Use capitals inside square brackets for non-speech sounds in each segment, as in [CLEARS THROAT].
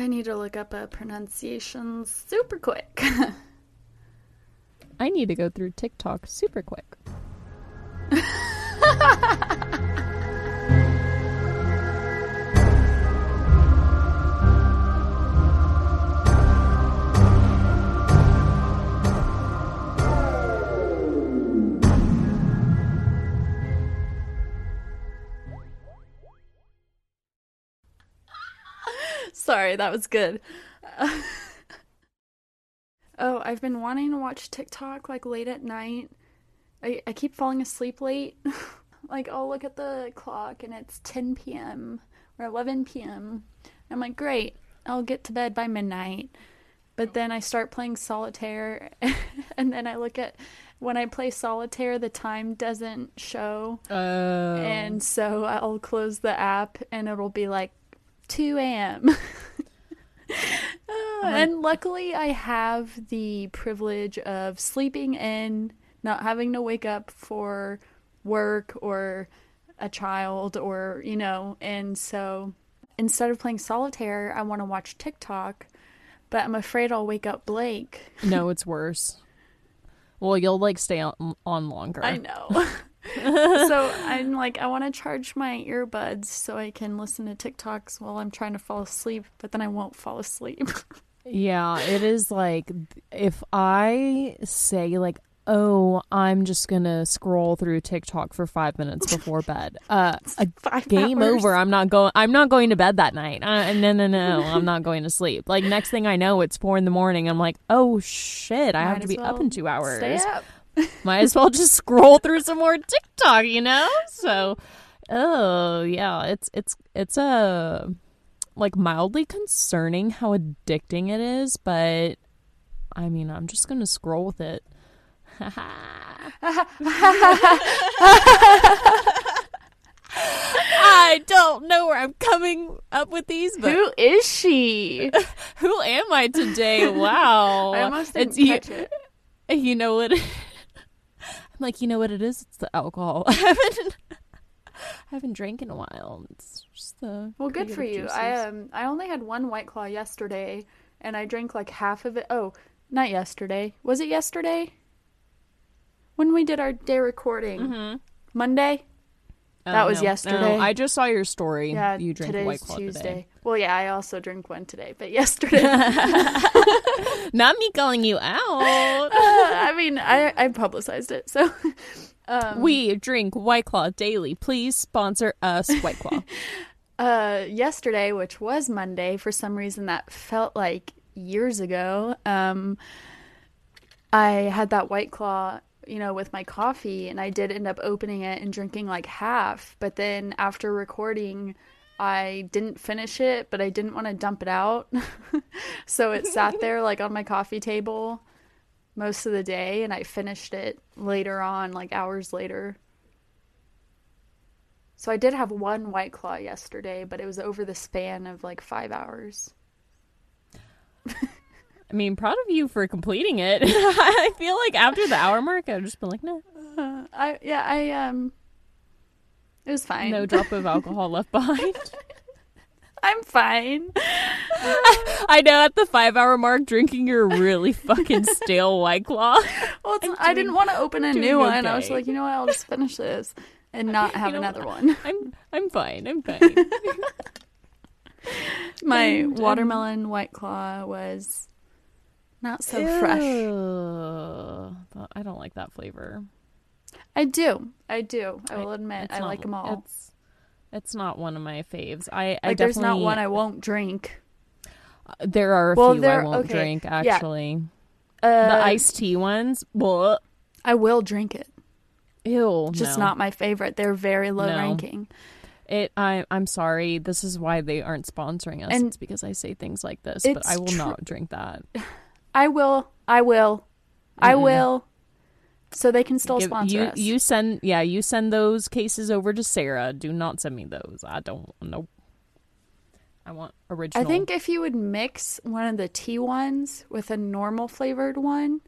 I need to look up a pronunciation super quick. [LAUGHS] I need to go through TikTok super quick. [LAUGHS] Sorry, that was good. [LAUGHS] oh, I've been wanting to watch TikTok like late at night. I, I keep falling asleep late. [LAUGHS] like, I'll look at the clock and it's 10 p.m. or 11 p.m. I'm like, great, I'll get to bed by midnight. But then I start playing solitaire, [LAUGHS] and then I look at when I play solitaire, the time doesn't show. Oh. And so I'll close the app and it'll be like 2 a.m. [LAUGHS] Uh, and luckily, I have the privilege of sleeping in, not having to wake up for work or a child or, you know, and so instead of playing solitaire, I want to watch TikTok, but I'm afraid I'll wake up Blake. no, it's worse. Well, you'll like stay on, on longer. I know. [LAUGHS] [LAUGHS] so I'm like, I want to charge my earbuds so I can listen to TikToks while I'm trying to fall asleep, but then I won't fall asleep. Yeah, it is like if I say like, "Oh, I'm just gonna scroll through TikTok for five minutes before bed," uh, [LAUGHS] a Five game hours. over. I'm not going. I'm not going to bed that night. Uh, no, no, no. I'm not going to sleep. Like next thing I know, it's four in the morning. I'm like, "Oh shit! I Might have to be up in two hours." Stay up. Might as well just scroll through some more TikTok, you know? So, oh, yeah, it's it's it's a like mildly concerning how addicting it is, but I mean, I'm just going to scroll with it. [LAUGHS] I don't know where I'm coming up with these, but Who is she? [LAUGHS] who am I today? Wow. I almost didn't you- catch it. you know what? Like, you know what it is? It's the alcohol. [LAUGHS] I haven't, I haven't drank in a while. It's just the Well, good for you. creative I um I only had one white claw yesterday, and I drank like half of it. Oh, not yesterday. Was it yesterday? When we did our day recording, Mm-hmm. Monday. Oh, that was no. yesterday. No, I just saw your story. Yeah, you drink today's White Claw Tuesday. today. Well, yeah, I also drink one today, but [LAUGHS] yesterday. [LAUGHS] Not me calling you out. [LAUGHS] I mean, I I publicized it, so. Um, we drink White Claw daily. Please sponsor us, White Claw. uh yesterday which was monday for some reason that felt like years ago um i had that white claw you know with my coffee and i did end up opening it and drinking like half but then after recording i didn't finish it but i didn't want to dump it out [LAUGHS] so it sat [LAUGHS] there like on my coffee table most of the day and i finished it later on like hours later so I did have one white claw yesterday, but it was over the span of like five hours. I mean, proud of you for completing it. [LAUGHS] I feel like after the hour mark, I'd just been like, no, Uh, I yeah I um, it was fine. no drop of alcohol left [LAUGHS] behind. I'm fine. [LAUGHS] I know at the five hour mark, drinking your really fucking stale White Claw. Well, it's, I'm I didn't want to open a doing new one. I was like, you know what? I'll just finish this and not have know another one. I'm I'm fine. I'm fine. My And, um, watermelon white claw was not so fresh. I don't like that flavor. I do. I do. I will admit. It's I not- like them all. It's it's not one of my faves. I I Like, there's not one I won't drink. there are a Well, few there- I won't okay, drink yeah. actually. Uh, the iced tea ones. Well, I will drink it. ew. Just no. not my favorite. They're very low No. ranking. It. I. I'm sorry. This is why they aren't sponsoring us. And it's because I say things like this. But I will tr- not drink that. [LAUGHS] I will. I will. I Mm-mm. will. So they can still Give- sponsor you us. you send yeah you send those cases over to Sara. Do not send me those. I don't know. I want original. I think if you would mix one of the tea ones with a normal flavored one,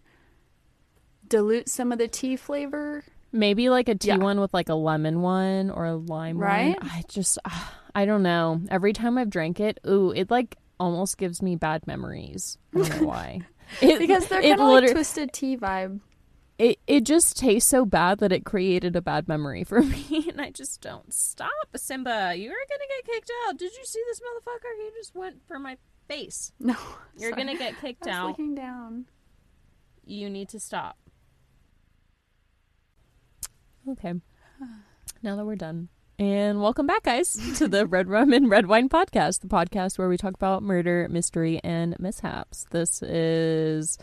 dilute some of the tea flavor. maybe like a tea Yeah. one with like a lemon one or a lime Right? one. I just ah, I don't know. Every time I've drank it, ooh, it like almost gives me bad memories. I don't know [LAUGHS] why. It, because they're kind of like twisted tea vibe. it it just tastes so bad that it created a bad memory for [LAUGHS] me, and I just don't stop. Simba, you're gonna get kicked out. Did you see this motherfucker? He just went for my face. [LAUGHS] No, You're sorry. gonna get kicked out. looking down. You need to stop. Okay. [SIGHS] Now that we're done. And welcome back, guys, to the Red Rum and Red Wine podcast, the podcast where we talk about murder, mystery, and mishaps. This is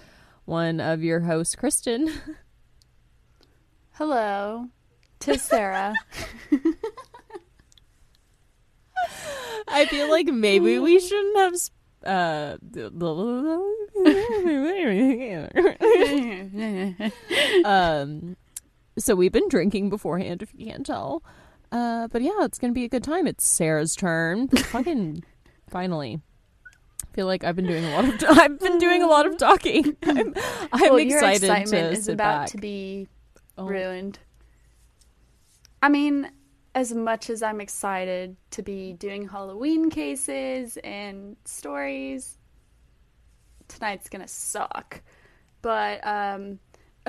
one of your hosts, Kristen. Hello, to Sara. I feel like maybe we shouldn't have. Sp- uh, um, so we've been drinking beforehand, if you can't tell. Uh, but yeah, it's gonna be a good time. It's Sara's turn. [LAUGHS] Fucking finally. I feel like I've been doing a lot of. I've been doing a lot of talking. [LAUGHS] I'm, I'm well, your excited excitement to is about back. to be Oh. ruined. I mean, as much as I'm excited to be doing Halloween cases and stories, tonight's gonna suck. But um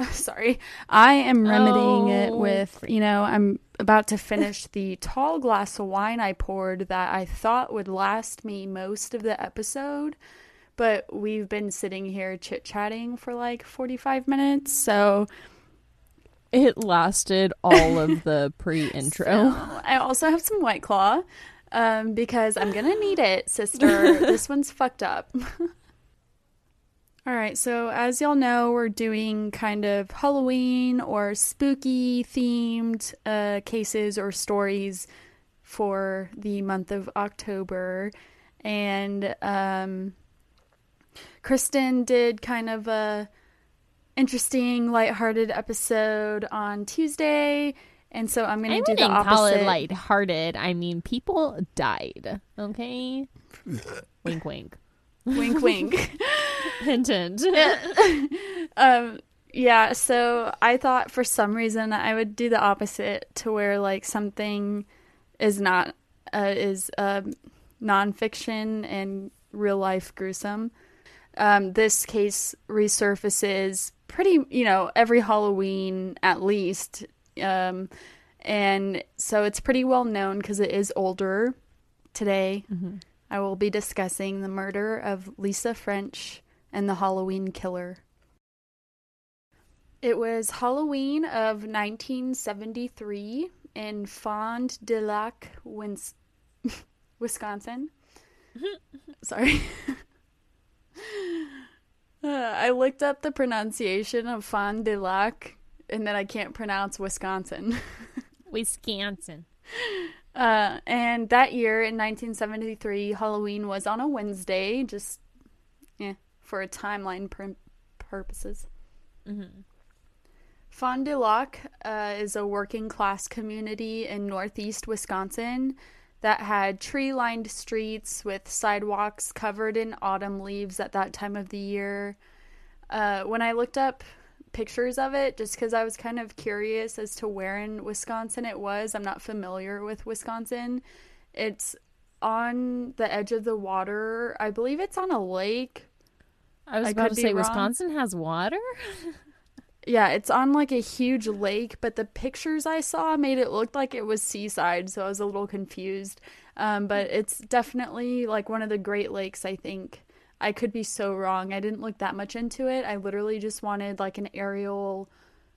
[LAUGHS] sorry. I am remedying it Oh. with, you know, I'm about to finish the tall glass of wine I poured that I thought would last me most of the episode. But we've been sitting here chit chatting for like 45 minutes, so It lasted all of the [LAUGHS] pre-intro. So, I also have some White Claw um, because I'm going to need it, sister. [LAUGHS] this one's fucked up. All right, so as y'all know, we're doing kind of Halloween or spooky themed uh, cases or stories for the month of October. And um, Kristen did kind of a interesting, lighthearted episode on Tuesday. And so I'm going to do the opposite. call it lighthearted. I mean, people died. Okay, [LAUGHS] wink, wink, wink, wink. [LAUGHS] [LAUGHS] hint, hint. [LAUGHS] um, yeah, so I thought for some reason I would do the opposite to where like something is not uh, is um, nonfiction and real life gruesome. Um, this case resurfaces pretty, you know, every Halloween at least, um, and so it's pretty well known because it is older. Today, I will be discussing the murder of Lisa French and the Halloween Killer. It was Halloween of 1973 in Fond du Lac, [LAUGHS] Wisconsin. [LAUGHS] Sorry. [LAUGHS] Uh, I looked up the pronunciation of Fond du Lac, and then I can't pronounce Wisconsin. Wisconsin. Uh, and that year in 1973, Halloween was on a Wednesday, just for a timeline pur- purposes. Mm-hmm. Fond du Lac uh, is a working class community in northeast Wisconsin that had tree lined streets with sidewalks covered in autumn leaves at that time of the year. Uh, when I looked up pictures of it, just because I was kind of curious as to where in Wisconsin it was, I'm not familiar with Wisconsin. It's on the edge of the water. I believe it's on a lake. I was I about to say. Wisconsin has water. Yeah, it's on like a huge lake, but the pictures I saw made it look like it was seaside, so I was a little confused. Um, but it's definitely like one of the Great Lakes, I think. I could be so wrong. I didn't look that much into it. I literally just wanted like an aerial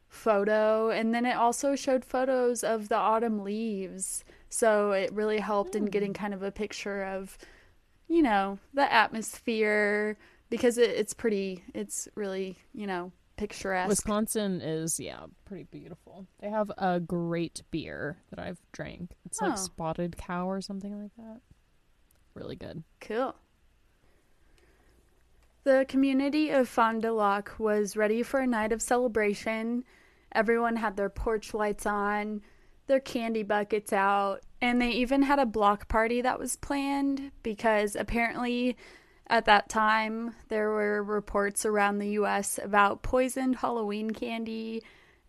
photo, and then it also showed photos of the autumn leaves. So it really helped in getting kind of a picture of, you know, the atmosphere because it, it's pretty, it's really, you know, picturesque. Wisconsin is yeah pretty beautiful. They have a great beer that I've drank. It's like Oh. Spotted Cow or something like that. Really good. Cool. The community of Fond du Lac was ready for a night of celebration. Everyone had their porch lights on, their candy buckets out, and they even had a block party that was planned because apparently at that time there were reports around the US about poisoned Halloween candy,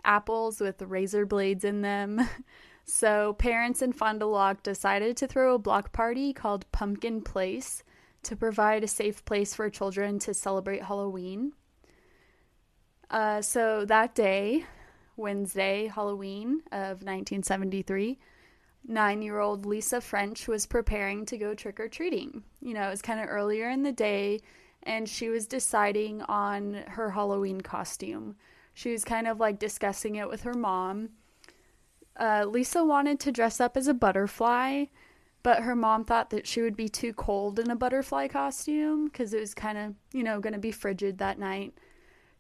apples with razor blades in them. [LAUGHS] So parents in Fond du Lac decided to throw a block party called Pumpkin Place to provide a safe place for children to celebrate Halloween. Uh, so that day, Wednesday, Halloween of 1973, nine year old Lisa French was preparing to go trick or treating. You know, it was kind of earlier in the day, and she was deciding on her Halloween costume. She was kind of like discussing it with her mom. Uh, Lisa wanted to dress up as a butterfly, but her mom thought that she would be too cold in a butterfly costume because it was kind of, you know, going to be frigid that night.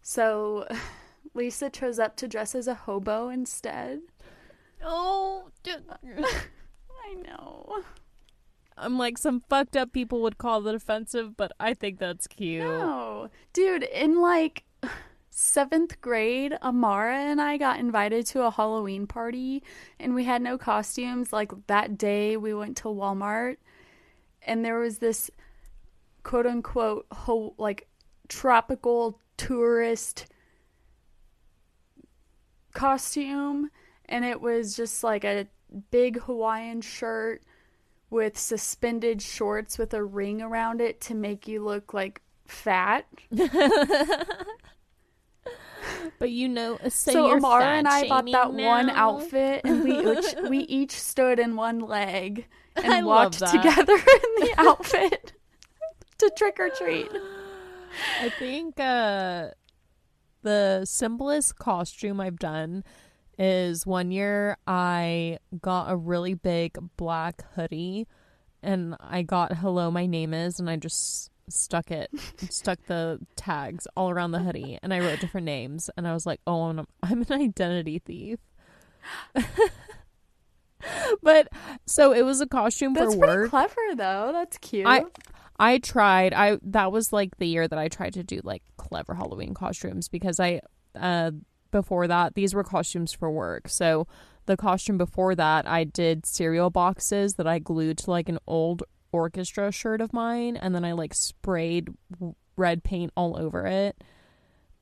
So [LAUGHS] Lisa chose up to dress as a hobo instead. Oh, dude. [LAUGHS] I know. I'm like some fucked up people would call it offensive, but I think that's cute. No. Dude, in like seventh grade, Amara and I got invited to a Halloween party and we had no costumes. Like that day, we went to Walmart and there was this quote unquote ho- like tropical tourist costume and it was just like a big Hawaiian shirt with suspended shorts with a ring around it to make you look like fat. [LAUGHS] but you know, so, so you're Amara and I bought that shaming one outfit, and we [LAUGHS] each, we each stood in one leg and I walked together [LAUGHS] in the outfit to trick or treat. I think uh, the simplest costume I've done is one year I got a really big black hoodie and I got hello my name is and I just stuck it [LAUGHS] stuck the tags all around the hoodie and I wrote different names and I was like oh I'm, I'm an identity thief [LAUGHS] but so it was a costume That's for pretty work clever, though. That's cute. I I tried. I that was like the year that I tried to do like clever Halloween costumes because I uh before that these were costumes for work. So the costume before that I did cereal boxes that I glued to like an old orchestra shirt of mine and then I like sprayed red paint all over it.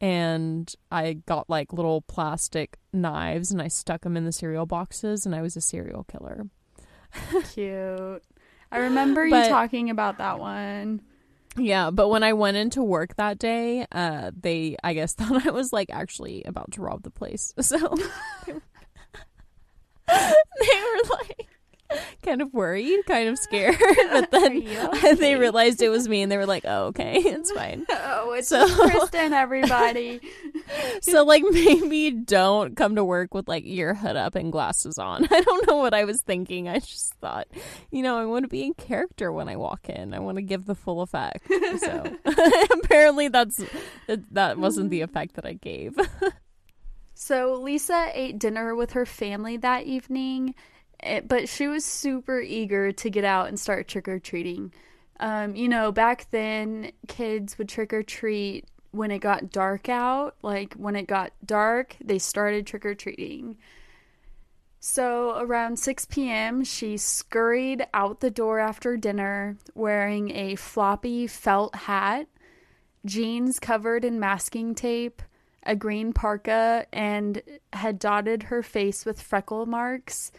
And I got like little plastic knives and I stuck them in the cereal boxes and I was a serial killer. [LAUGHS] cute. I remember you But- talking about that one. Yeah, but when I went into work that day, uh, they I guess [LAUGHS] thought I was like actually about to rob the place. [LAUGHS] So [LAUGHS] they were, like [LAUGHS] kind of worried, kind of scared, [LAUGHS] [LAUGHS] but then you they realized it was me, and they were like, "Oh, okay, it's fine." Oh, it's So- Kristen, everybody. So like maybe don't come to work with like your hood up and glasses on. I don't know what I was thinking. I just thought, you know, I want to be in character when I walk in. I want to give the full effect. So apparently that's that, wasn't the mm-hmm. effect that I gave. So Lisa ate dinner with her family that evening, but she was super eager to get out and start trick or treating. Um, you know, back then kids would trick or treat when it got dark out. Like when it got dark, they started trick or treating. So around 6 p.m., she scurried out the door after dinner wearing a floppy felt hat, jeans covered in masking tape, a green parka, and had dotted her face with freckle marks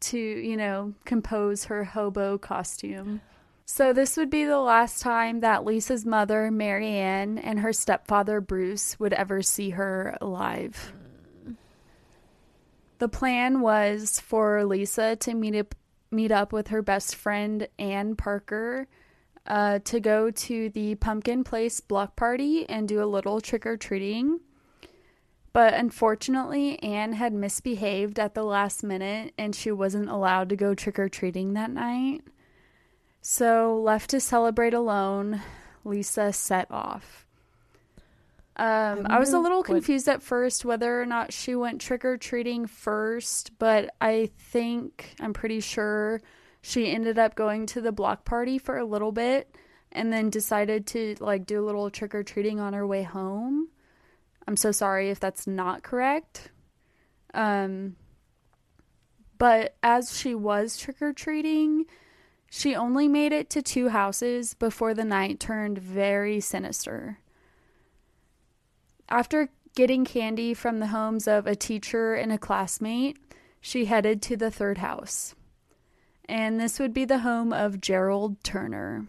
to, you know, compose her hobo costume. So this would be the last time that Lisa's mother, Marianne, and her stepfather, Bruce, would ever see her alive. The plan was for Lisa to meet up meet up with her best friend Ann Parker uh, to go to the Pumpkin Place block party and do a little trick or treating. But unfortunately, Anne had misbehaved at the last minute and she wasn't allowed to go trick or treating that night. So, left to celebrate alone, Lisa set off. Um, I was a little what- confused at first whether or not she went trick or treating first, but I think I'm pretty sure she ended up going to the block party for a little bit and then decided to like do a little trick or treating on her way home. I'm so sorry if that's not correct. Um, but as she was trick or treating, she only made it to two houses before the night turned very sinister. After getting candy from the homes of a teacher and a classmate, she headed to the third house. And this would be the home of Gerald Turner.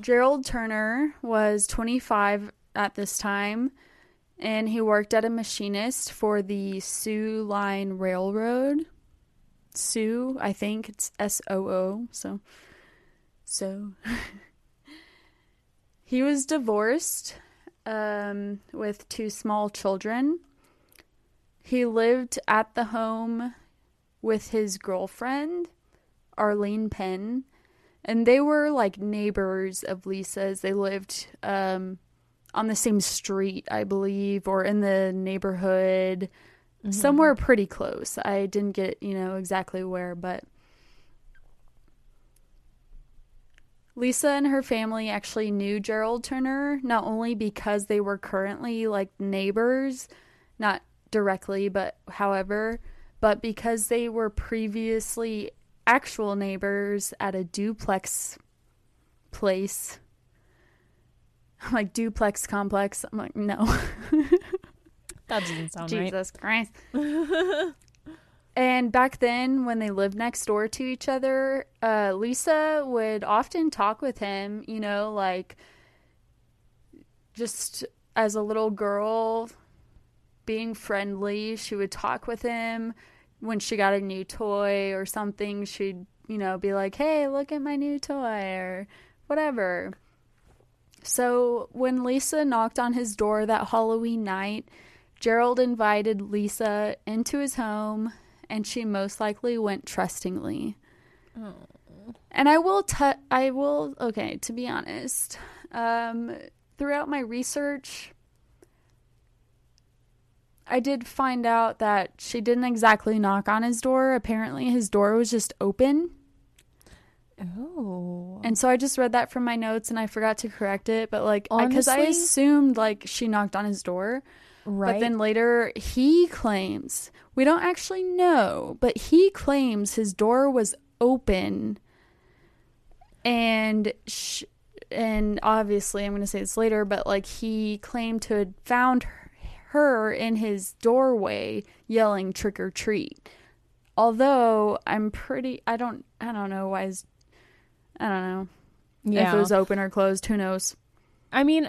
Gerald Turner was 25 at this time, and he worked at a machinist for the Soo Line Railroad. Sioux, I think it's S O O. So, so [LAUGHS] he was divorced um, with two small children. He lived at the home with his girlfriend, Arlene Penn, and they were like neighbors of Lisa's. They lived um, on the same street, I believe, or in the neighborhood, mm-hmm. somewhere pretty close. I didn't get, you know, exactly where, but Lisa and her family actually knew Gerald Turner not only because they were currently like neighbors, not directly, but however, but because they were previously actual neighbors at a duplex place. [LAUGHS] Like duplex complex. I'm like, no. [LAUGHS] that doesn't sound Jesus right. Jesus Christ. [LAUGHS] and back then, when they lived next door to each other, uh, Lisa would often talk with him, you know, like just as a little girl being friendly. She would talk with him when she got a new toy or something. She'd, you know, be like, hey, look at my new toy or whatever. So when Lisa knocked on his door that Halloween night, Gerald invited Lisa into his home and she most likely went trustingly. Oh. And I will t- I will okay, to be honest, um throughout my research I did find out that she didn't exactly knock on his door. Apparently his door was just open Oh. And so I just read that from my notes and I forgot to correct it, but like because I, I, assumed like she knocked on his door. Right. But then later he claims, we don't actually know, but he claims his door was open and sh- and obviously I'm going to say this later, but like he claimed to have found her in his doorway yelling trick or treat. Although I'm pretty I don't I don't know why his I don't know. Yeah. If it was open or closed, who knows? I mean,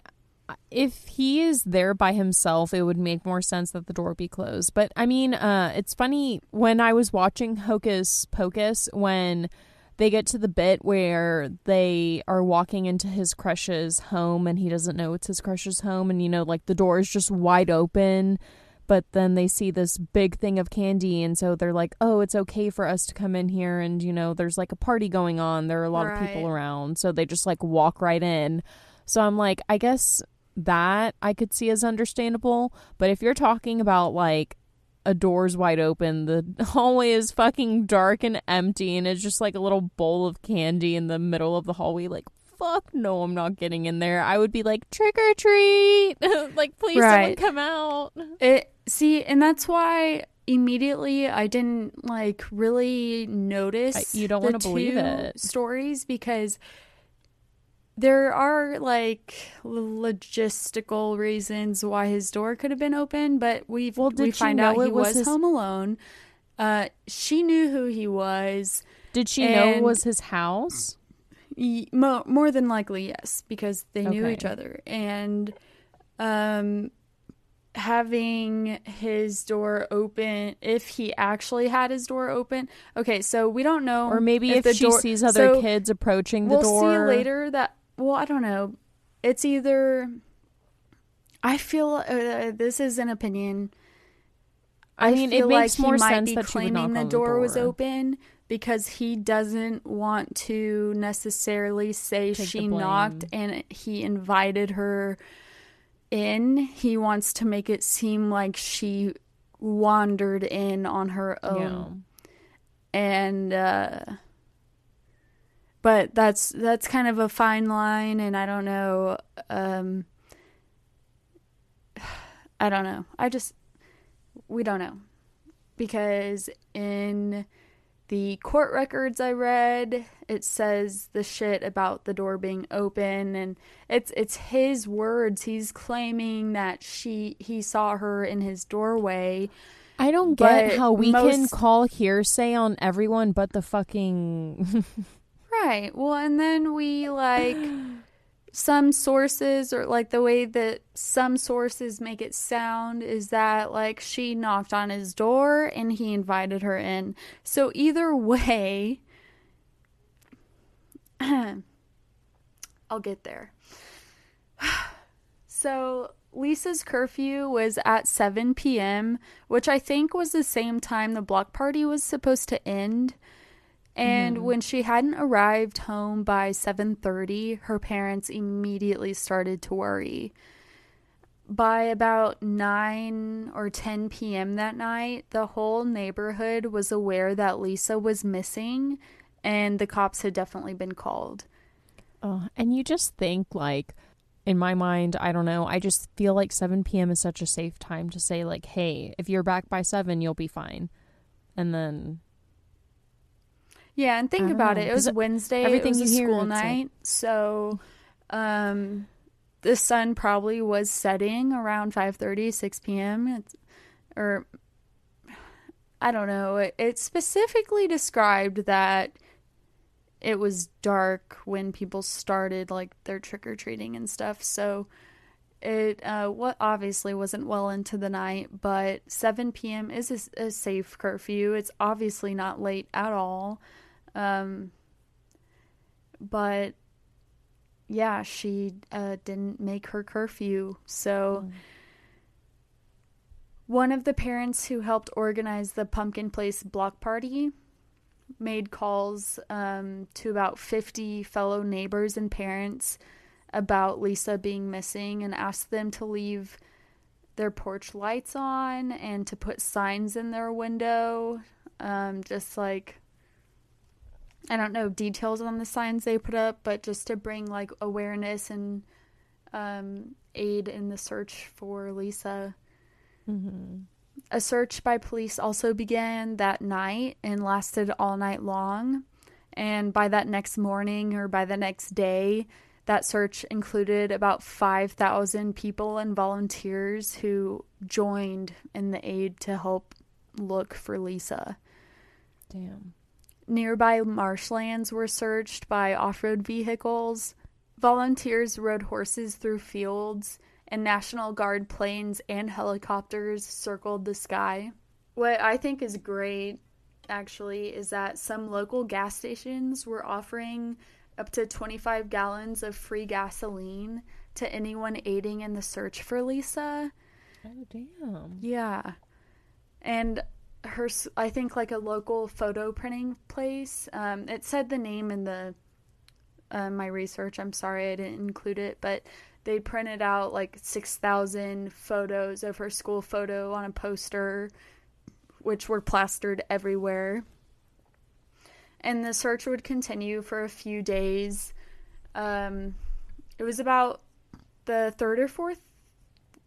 if he is there by himself, it would make more sense that the door be closed. But I mean, uh, it's funny when I was watching Hocus Pocus when they get to the bit where they are walking into his crush's home and he doesn't know it's his crush's home and you know like the door is just wide open but then they see this big thing of candy and so they're like oh it's okay for us to come in here and you know there's like a party going on there are a lot right. of people around so they just like walk right in so i'm like i guess that i could see as understandable but if you're talking about like a door's wide open the [LAUGHS] hallway is fucking dark and empty and it's just like a little bowl of candy in the middle of the hallway like fuck no, I'm not getting in there. I would be like, trick or treat. [LAUGHS] like, please right. someone come out. It see, and that's why immediately I didn't like really notice I, you don't want to believe it stories because there are like logistical reasons why his door could have been open, but we well, we find out he was, was his... home alone. Uh, she knew who he was. Did she know it was his house? More, more than likely, yes, because they knew okay. each other. And um, having his door open, if he actually had his door open. Okay, so we don't know. Or maybe if, if she door, sees other so kids approaching the we'll door. We'll see later that, well, I don't know. It's either. I feel uh, this is an opinion. I, I mean, it makes like more sense that claiming the door, the door was open because he doesn't want to necessarily say Take she knocked and he invited her in. He wants to make it seem like she wandered in on her own. Yeah. And uh but that's that's kind of a fine line and I don't know um [SIGHS] I don't know. I just we don't know. Because in the court records I read, it says the shit about the door being open and it's it's his words. He's claiming that she he saw her in his doorway. I don't get how we most... can call hearsay on everyone but the fucking [LAUGHS] Right. Well, and then we like some sources or like the way that some sources make it sound is that like she knocked on his door and he invited her in. So either [LAUGHS] way, [CLEARS THROAT] I'll get there. [SIGHS] so Lisa's curfew was at 7 p.m., which I think was the same time the block party was supposed to end. And mm-hmm. when she hadn't arrived home by 7:30, her parents immediately started to worry. By about 9 or 10 p.m. that night, the whole neighborhood was aware that Lisa was missing and the cops had definitely been called. Oh, and you just think like in my mind, I don't know, I just feel like 7 p.m. is such a safe time to say like, "Hey, if you're back by 7, you'll be fine." And then Yeah, and think about know, it. It was Wednesday. everything was you a hear, school like- night, so um, the sun probably was setting around 5:30, 6 p.m. It's, or I don't know. It, it specifically described that it was dark when people started like their trick or treating and stuff. So it uh, what obviously wasn't well into the night, but 7 p.m. is a safe curfew. It's obviously not late at all. Um, but yeah, she uh, didn't make her curfew. So one of the parents who helped organize the Pumpkin Place block party made calls um, to about 50 fellow neighbors and parents about Lisa being missing and asked them to leave their porch lights on and to put signs in their window. Um, just like, I don't know details on the signs they put up, but just to bring like awareness and um, aid in the search for Lisa. mhm. A search by police also began that night and lasted all night long. And by that next morning or by the next day, that search included about 5,000 people and volunteers who joined in the aid to help look for Lisa. Damn. Nearby marshlands were searched by off road vehicles. Volunteers rode horses through fields, and National Guard planes and helicopters circled the sky. What I think is great, actually, is that some local gas stations were offering up to 25 gallons of free gasoline to anyone aiding in the search for Lisa. Oh, damn. Yeah. And her, i think like a local photo printing place. Um, it said the name in the uh, my research. I'm sorry I didn't include it, but they printed out like six thousand photos of her school photo on a poster, which were plastered everywhere. And the search would continue for a few days. Um, it was about the third or fourth.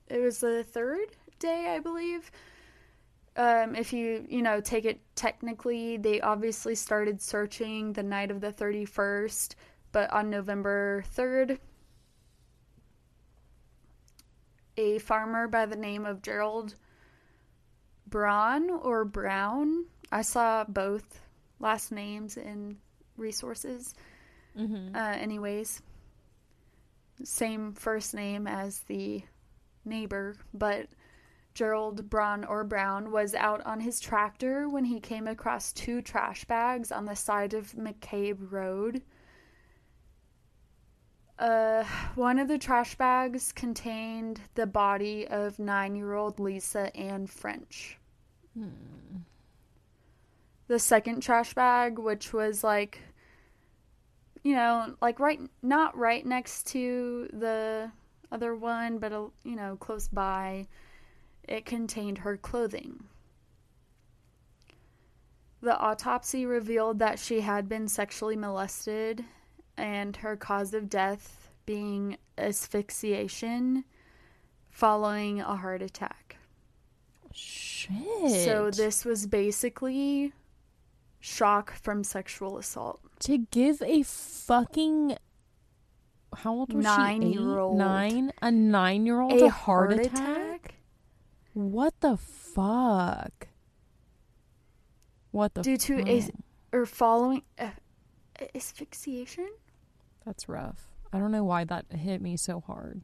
It was the third day, I believe um, if you you know take it technically, they obviously started searching the night of the thirty first, but on November third, a farmer by the name of Gerald Braun or Brown, I saw both last names in resources. Mhm. Uh, anyways, same first name as the neighbor, but Gerald Braun or Brown was out on his tractor when he came across two trash bags on the side of McCabe Road. Uh, one of the trash bags contained the body of nine year old Lisa Ann French. The second trash bag, which was like, you know, like right, not right next to the other one, but, uh, you know, close by, it contained her clothing. The autopsy revealed that she had been sexually molested and her cause of death being asphyxiation following a heart attack. Shit. So this was basically shock from sexual assault. to give a fucking how old was she? Nine-year-old. Nine. A nine-year-old A a, heart, heart attack? attack? What the fuck? What the Due to as- or following uh, asphyxiation? That's rough. I don't know why that hit me so hard.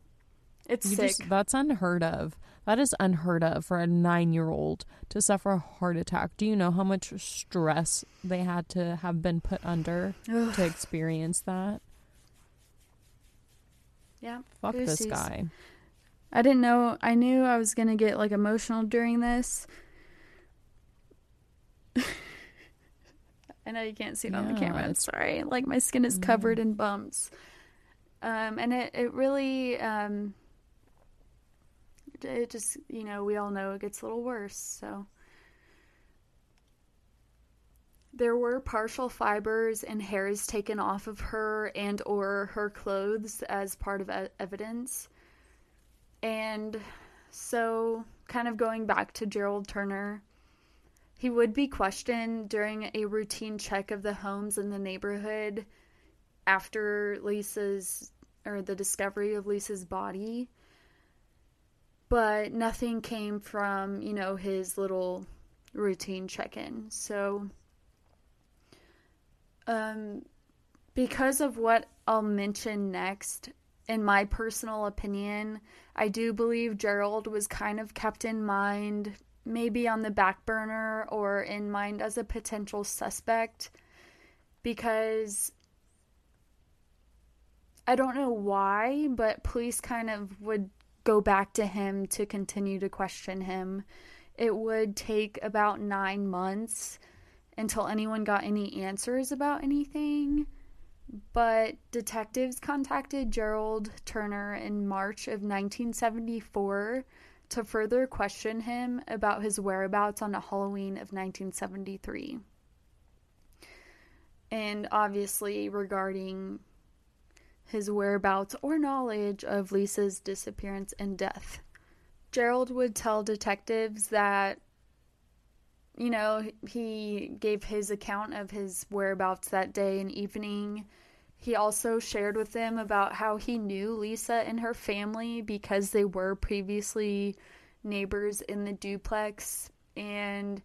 It's You sick. just that's unheard of. That is unheard of for a 9-year-old to suffer a heart attack. Do you know how much stress they had to have been put under Ugh. to experience that? yeah. Fuck this guy. I didn't know. I knew I was going to get like emotional during this. [LAUGHS] I know you can't see it on the camera. I'm it's- sorry. Like my skin is covered in bumps. Um, and it, it really, um, it just, you know, we all know it gets a little worse. So there were partial fibers and hairs taken off of her and or her clothes as part of evidence. And so, kind of going back to Gerald Turner, he would be questioned during a routine check of the homes in the neighborhood after Lisa's or the discovery of Lisa's body. But nothing came from, you know, his little routine check in. So, um, because of what I'll mention next, in my personal opinion, I do believe Gerald was kind of kept in mind, maybe on the back burner or in mind as a potential suspect, because I don't know why, but police kind of would go back to him to continue to question him. It would take about nine months until anyone got any answers about anything. But detectives contacted Gerald Turner in March of 1974 to further question him about his whereabouts on Halloween of 1973. And obviously, regarding his whereabouts or knowledge of Lisa's disappearance and death. Gerald would tell detectives that you know, he gave his account of his whereabouts that day and evening. He also shared with them about how he knew Lisa and her family because they were previously neighbors in the duplex. And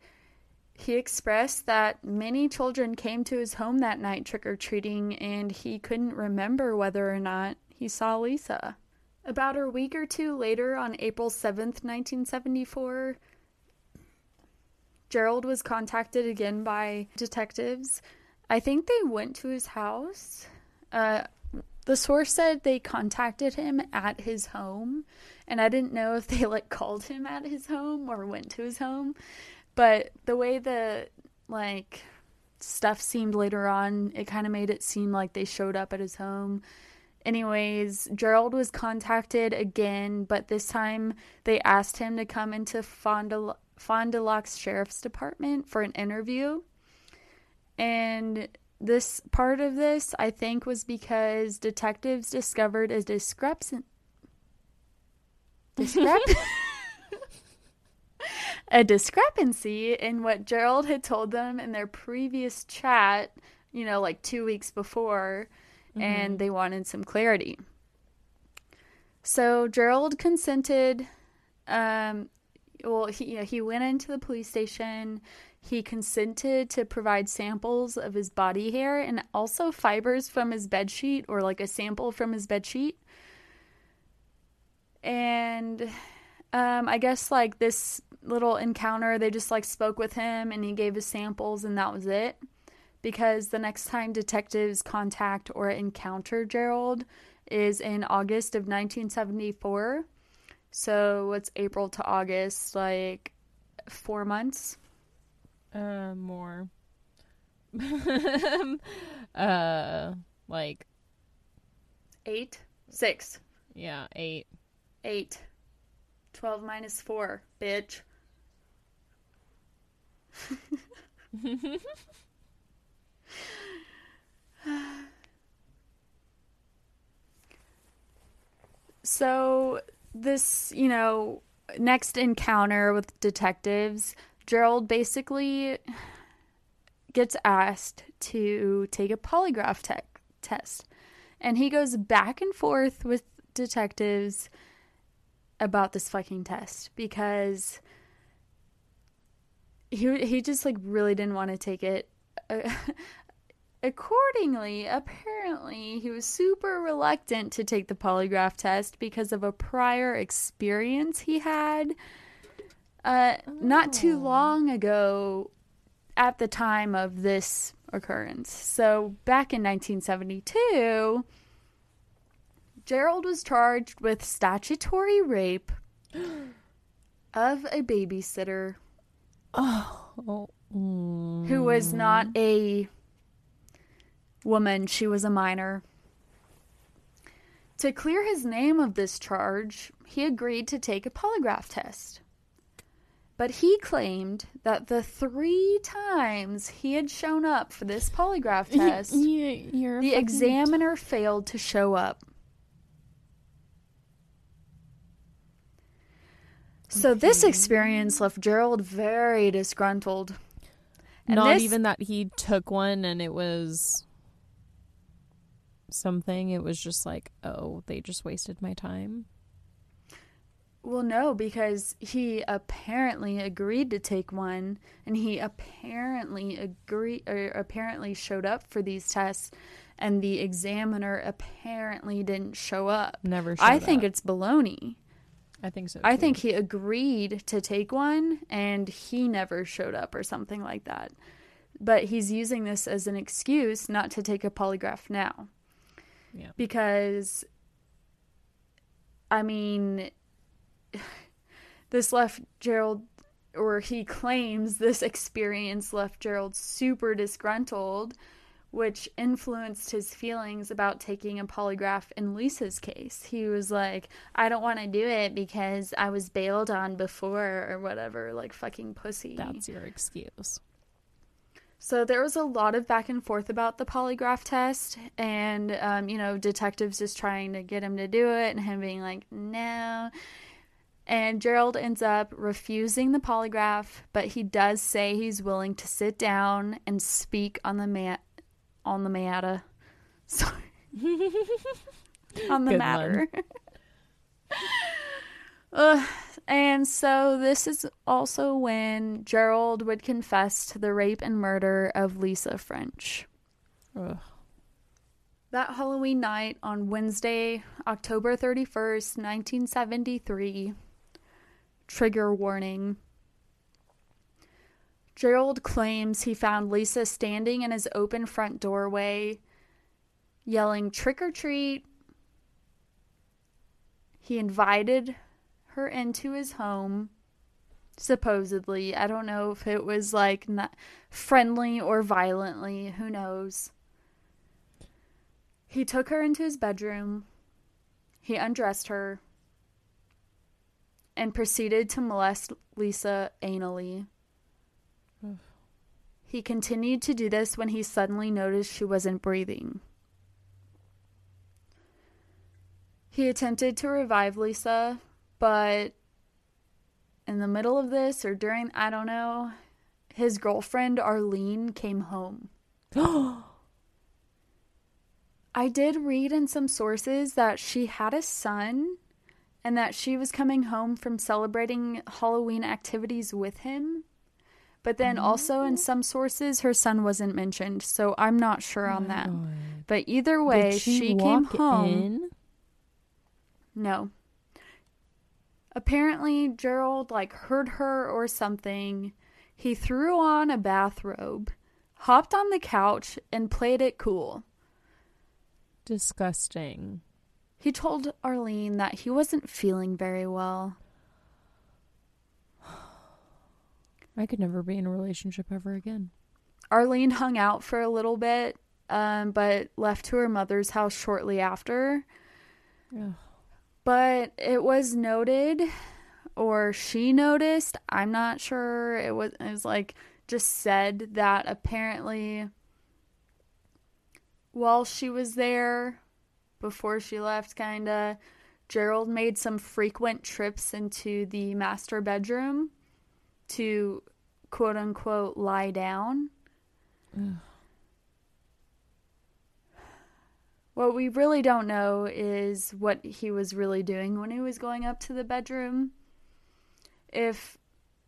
he expressed that many children came to his home that night trick or treating, and he couldn't remember whether or not he saw Lisa. About a week or two later, on April 7th, 1974, Gerald was contacted again by detectives. I think they went to his house. Uh, the source said they contacted him at his home, and I didn't know if they like called him at his home or went to his home. But the way the like stuff seemed later on, it kind of made it seem like they showed up at his home. Anyways, Gerald was contacted again, but this time they asked him to come into Fond du Fond du Lac's Sheriff's Department for an interview. And this part of this, I think, was because detectives discovered a discrepancy. Discrep- [LAUGHS] [LAUGHS] a discrepancy in what Gerald had told them in their previous chat, you know, like two weeks before, and they wanted some clarity. So Gerald consented. Um, well, he you know, he went into the police station. He consented to provide samples of his body hair and also fibers from his bed sheet, or like a sample from his bed sheet. And um, I guess like this little encounter, they just like spoke with him and he gave his samples, and that was it. Because the next time detectives contact or encounter Gerald is in August of 1974. So it's April to August, like four months. Uh, more. [LAUGHS] uh, like Eight, six, yeah, eight. eight. 12 minus four, bitch. [LAUGHS] [LAUGHS] [SIGHS] so, this, you know, next encounter with detectives, Gerald basically [SIGHS] gets asked to take a polygraph te- test. And he goes back and forth with detectives about this fucking test because he he just like really didn't want to take it. Uh, [LAUGHS] accordingly, apparently, he was super reluctant to take the polygraph test because of a prior experience he had uh, not too Oh. long ago at the time of this occurrence. So, back in 1972, Gerald was charged with statutory rape [GASPS] of a babysitter Oh, mm. who was not a woman, she was a minor. To clear his name of this charge, he agreed to take a polygraph test. But he claimed that the three times he had shown up for this polygraph [LAUGHS] test, you're the examiner failed to show up. So this experience left Gerald very disgruntled. And Not this- even that he took one and it was something. It was just like, oh, they just wasted my time. Well, no, because he apparently agreed to take one, and he apparently agree or apparently showed up for these tests, and the examiner apparently didn't show up. Never. I showed think it's baloney. I think so. I think he agreed to take one, and he never showed up or something like that. But he's using this as an excuse not to take a polygraph now Yeah. because I mean [SIGHS] this left Gerald or he claims this experience left Gerald super disgruntled which influenced his feelings about taking a polygraph in Lisa's case. He was like, I don't want to do it because I was bailed on before or whatever, like fucking pussy. That's your excuse. So there was a lot of back and forth about the polygraph test, and um, you know, detectives just trying to get him to do it, and him being like, "No." And Gerald ends up refusing the polygraph, but he does say he's willing to sit down and speak on the mat on the matter. [LAUGHS] Sorry, [LAUGHS] on the Good matter. [LAUGHS] Ugh. And so this is also when Gerald would confess to the rape and murder of Lisa French. Ugh. That Halloween night on Wednesday, October 31st, 1973. Trigger warning. Gerald claims he found Lisa standing in his open front doorway, yelling trick or treat. He invited her into his home, supposedly. I don't know if it was like friendly or violently, who knows. He took her into his bedroom. He undressed her and proceeded to molest Lisa anally. He continued to do this when he suddenly noticed she wasn't breathing. He attempted to revive Lisa, but in the middle of this or during, I don't know, his girlfriend Arlene came home. [GASPS] I did read in some sources that she had a son and that she was coming home from celebrating Halloween activities with him. But then also in some sources her son wasn't mentioned, so I'm not sure on that. But either way, Did she, she, came home. in? No. Apparently Gerald like heard her or something. He threw on a bathrobe, hopped on the couch and played it cool. Disgusting. He told Arlene that he wasn't feeling very well. I could never be in a relationship ever again. Arlene hung out for a little bit, um, but left to her mother's house shortly after. Ugh. But it was noted, or she noticed, I'm not sure. It was, it was like just said that apparently while she was there, before she left, kinda, Gerald made some frequent trips into the master bedroom to quote unquote lie down. Ugh. What we really don't know is what he was really doing when he was going up to the bedroom. If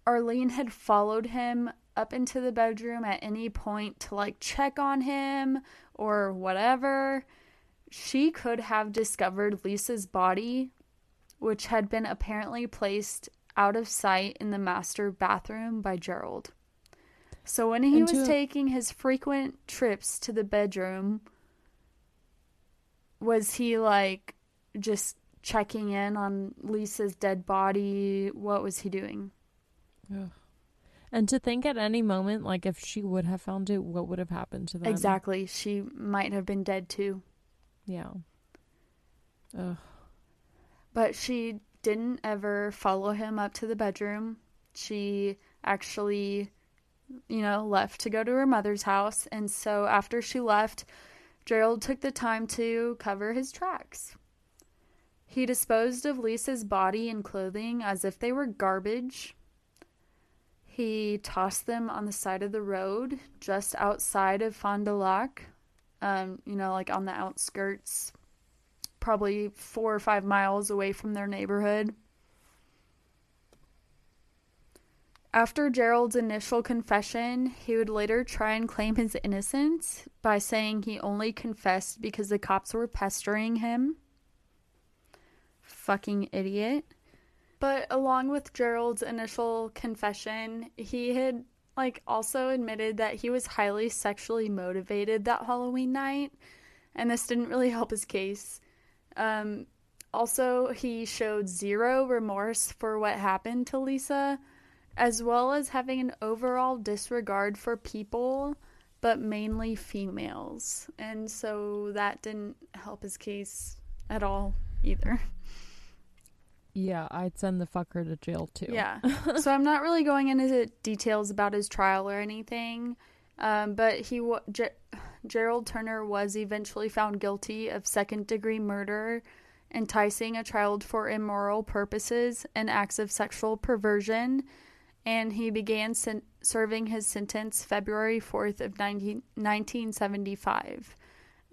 Arlene had followed him up into the bedroom at any point to like check on him or whatever, she could have discovered Lisa's body, which had been apparently placed out of sight in the master bathroom by Gerald. So when he was taking his frequent trips to the bedroom, was he like just checking in on Lisa's dead body? What was he doing? Yeah. And to think at any moment, like if she would have found it, what would have happened to them? Exactly. She might have been dead too. Yeah. Ugh. But she didn't ever follow him up to the bedroom. She actually, you know, left to go to her mother's house. And so after she left, Gerald took the time to cover his tracks. He disposed of Lisa's body and clothing as if they were garbage. He tossed them on the side of the road just outside of Fond du Lac, um, you know, like on the outskirts probably four or five miles away from their neighborhood. After Gerald's initial confession, he would later try and claim his innocence by saying he only confessed because the cops were pestering him. Fucking idiot. But along with Gerald's initial confession, he had like also admitted that he was highly sexually motivated that Halloween night, and this didn't really help his case. Um, also, he showed zero remorse for what happened to Lisa, as well as having an overall disregard for people, but mainly females. And so that didn't help his case at all either. Yeah, I'd send the fucker to jail too. Yeah. [LAUGHS] so I'm not really going into details about his trial or anything. Um, but he wa- Ger- Gerald Turner was eventually found guilty of second degree murder, enticing a child for immoral purposes, and acts of sexual perversion, and he began sen- serving his sentence February 4th of 19- 1975.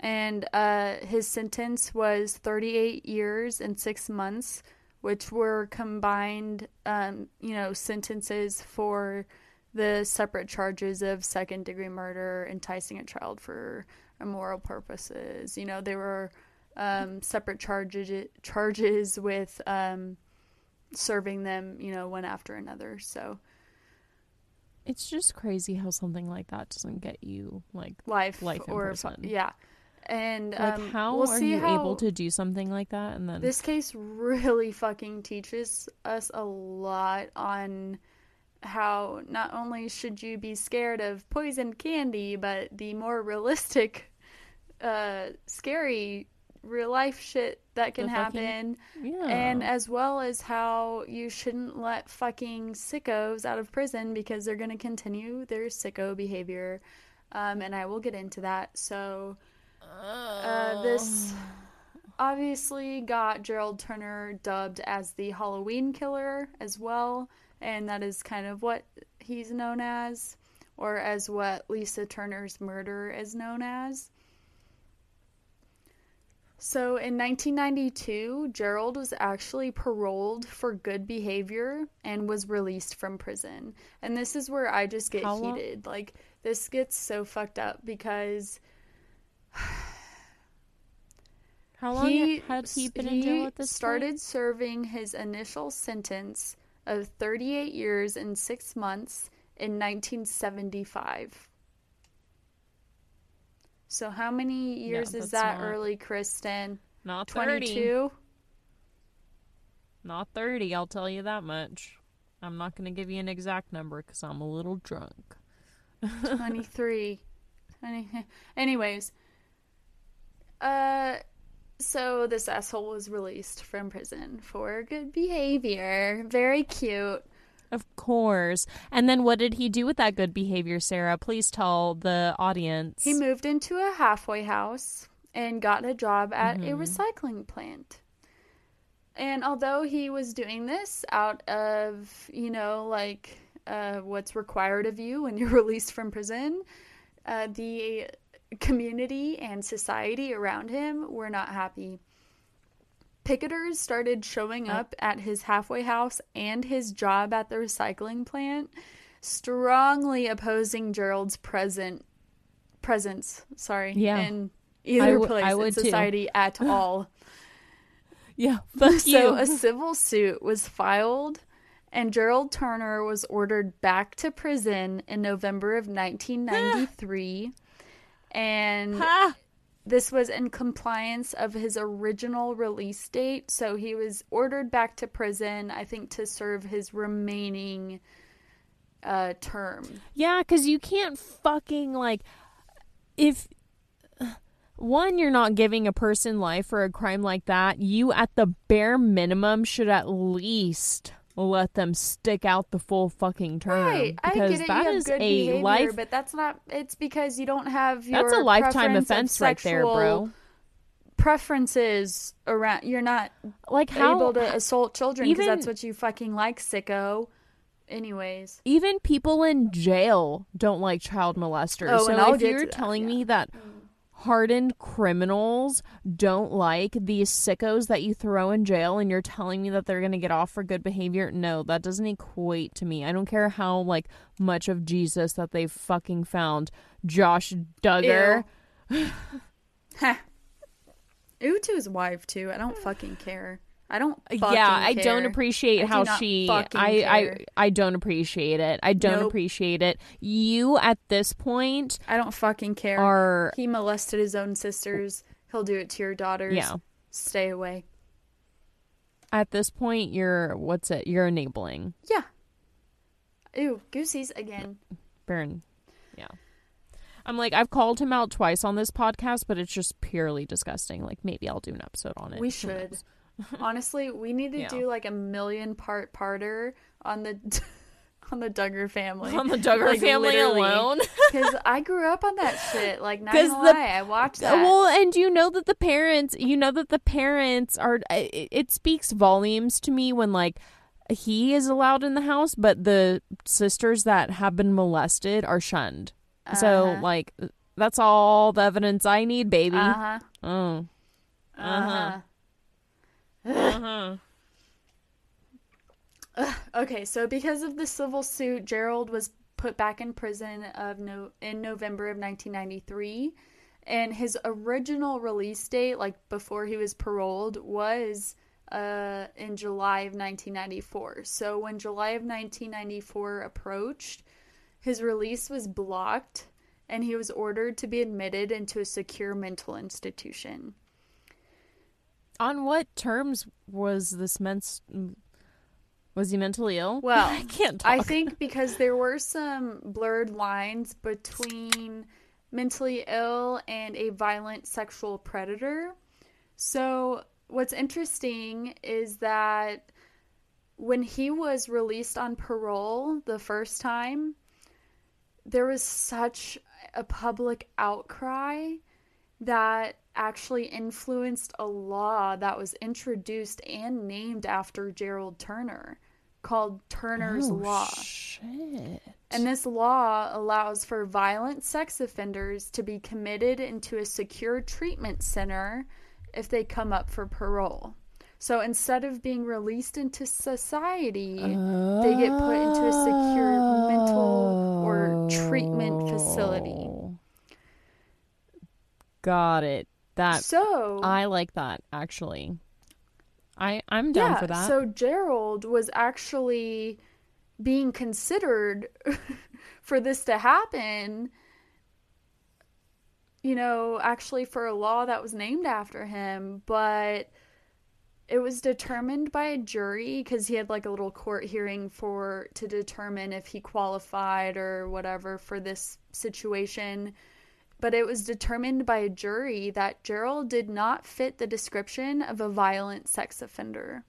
And uh, his sentence was 38 years and six months, which were combined, um, you know, sentences for the separate charges of second degree murder, enticing a child for immoral purposes. You know, they were um, separate charges charges with um, serving them, you know, one after another. So It's just crazy how something like that doesn't get you like life, Life in or yeah, and like um, how we'll are see you how able to do something like that and then This case really fucking teaches us a lot on how not only should you be scared of poison candy, but the more realistic, uh, scary real life shit that can The fucking- happen. yeah And as well as how you shouldn't let fucking sickos out of prison because they're going to continue their sicko behavior. Um, and I will get into that. So, uh, this obviously got Gerald Turner dubbed as the Halloween killer as well. And that is kind of what he's known as, or as what Lisa Turner's murder is known as. So in 1992, Gerald was actually paroled for good behavior and was released from prison. And this is where I just get How long- heated. Like, this gets so fucked up because [SIGHS] how long he had he been in jail at this started point? serving his initial sentence of 38 years and 6 months in 1975. So how many years is that not- early, Kristen? not 30 22? not 30 i'll tell you that much. I'm not going to give you an exact number because i'm a little drunk. 23 20 [LAUGHS] anyways. Uh so this asshole was released from prison for good behavior. Very cute Of course. And then what did he do with that good behavior, Sarah? Please tell the audience. he moved into a halfway house and got a job at a Mm-hmm. recycling plant and although he was doing this out of you know like uh, what's required of you when [LAUGHS] you're released from prison uh, the community and society around him were not happy. Picketers started showing up at his halfway house and his job at the recycling plant strongly opposing Gerald's present presence. Sorry, Yeah. in either w- place I in would too. society at [LAUGHS] all. Yeah, fuck [LAUGHS] so you. a civil suit was filed, and Gerald Turner was ordered back to prison in November of [GASPS] 1993, and Ha! This was in compliance of his original release date. So he was ordered back to prison, I think, to serve his remaining uh, term. Yeah, because you can't fucking like if one you're not giving a person life for a crime like that. You at the bare minimum should at least let them stick out the full fucking term Right, I because get it. that you have is good a behavior, life. but that's not. It's because you don't have your. That's a lifetime offense right there, bro. Preferences around. You're not Like how able to assault children because that's what you fucking like, sicko. Anyways, even people in jail don't like child molesters. Oh, so and I'll if you're to that, telling yeah. me that mm. Hardened criminals don't like these sickos that you throw in jail and you're telling me that they're going to get off for good behavior, no, that doesn't equate to me. I don't care how like much of Jesus that they've fucking found. Josh Duggar. Heh. [SIGHS] [LAUGHS] Ooh to his wife too. I don't fucking care. I don't. Yeah, I don't appreciate I how not she I, I. I don't appreciate it. I don't Nope. appreciate it. You at this point I don't fucking care. are He molested his own sisters. He'll do it to your daughters. yeah. Stay away. At this point, you're what's it? You're enabling. Yeah. Ew, goosies again. Baron. Yeah. I'm like, I've called him out twice on this podcast, but it's just purely disgusting. Like, maybe I'll do an episode on it. We should. [LAUGHS] Honestly, we need to Yeah. do like a million part parter on the [LAUGHS] on the Duggar family. On the Duggar Like, family literally. alone. [LAUGHS] Because I grew up on that shit. Like, not gonna the- lie, I watched that. well, and you know that the parents, you know that the parents are, it, it speaks volumes to me when, like, he is allowed in the house, but the sisters that have been molested are shunned. So, Uh-huh. like, that's all the evidence I need, baby. uh huh. Oh. Uh huh. Uh-huh. [LAUGHS] Okay, so because of the civil suit, Gerald was put back in prison of no in November of 1993, and his original release date, like before he was paroled, was uh, in July of 1994. So when July of 1994 approached, his release was blocked, and he was ordered to be admitted into a secure mental institution. On what terms was this meant? Was he mentally ill? [LAUGHS] Well, I can't talk. I think because there were some blurred lines between mentally ill and a violent sexual predator. So, what's interesting is that when he was released on parole the first time, there was such a public outcry that actually influenced a law that was introduced and named after Gerald Turner called Turner's Oh, Law. Shit. And this law allows for violent sex offenders to be committed into a secure treatment center if they come up for parole. So instead of being released into society, they get put into a secure mental or treatment facility. Got it. That So I like that actually. I I'm down yeah, for that. so Gerald was actually being considered [LAUGHS] for this to happen. You know, actually for a law that was named after him, but it was determined by a jury because he had like a little court hearing for to determine if he qualified or whatever for this situation. But it was determined by a jury that Gerald did not fit the description of a violent sex offender.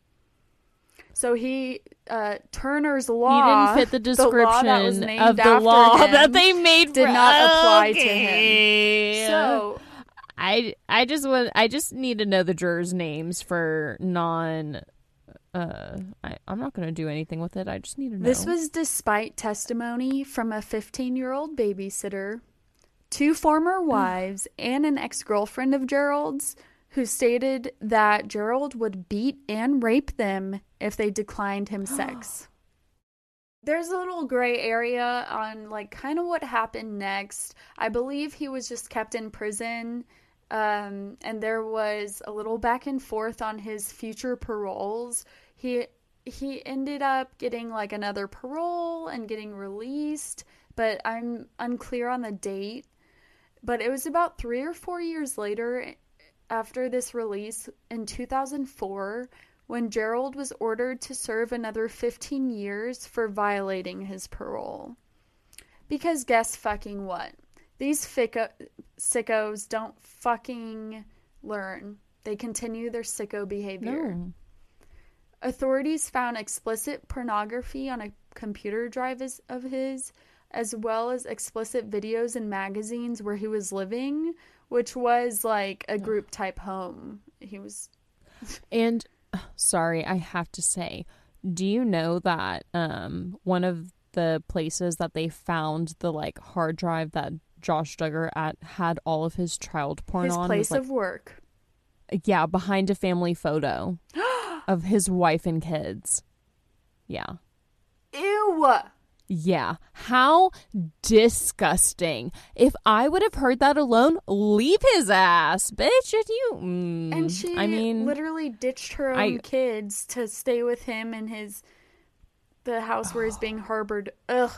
So he, uh, Turner's law, he didn't fit the [LAUGHS] law that was description named of the law [LAUGHS] that they made did for- not apply to him. So I I just want I just need to know the jurors' names for non. Uh, I I'm not gonna do anything with it. I just need to know. This was despite testimony from a 15 year old babysitter, two former wives, and an ex girlfriend of Gerald's who stated that Gerald would beat and rape them if they declined him [GASPS] sex. there's a little gray area on like kind of what happened next. I believe he was just kept in prison. Um, and there was a little back and forth on his future paroles. He he ended up getting like another parole and getting released, but I'm unclear on the date. But it was about three or four years later, after this release in 2004, when Gerald was ordered to serve another 15 years for violating his parole. Because guess fucking what? These ficko- sickos don't fucking learn. They continue their sicko behavior. No. Authorities found explicit pornography on a computer drive of his, as well as explicit videos in magazines where he was living, which was like a group type home. He was [LAUGHS] And sorry, I have to say, do you know that um one of the places that they found the like hard drive that Josh Duggar at had all of his child porn his on place was like of work. yeah, behind a family photo [GASPS] of his wife and kids. Yeah. Ew! Yeah. How disgusting. If I would have heard that alone, leave his ass, bitch. If you. Mm, And she I mean, literally ditched her own I- kids to stay with him in his the house where he's [SIGHS] being harbored. Ugh.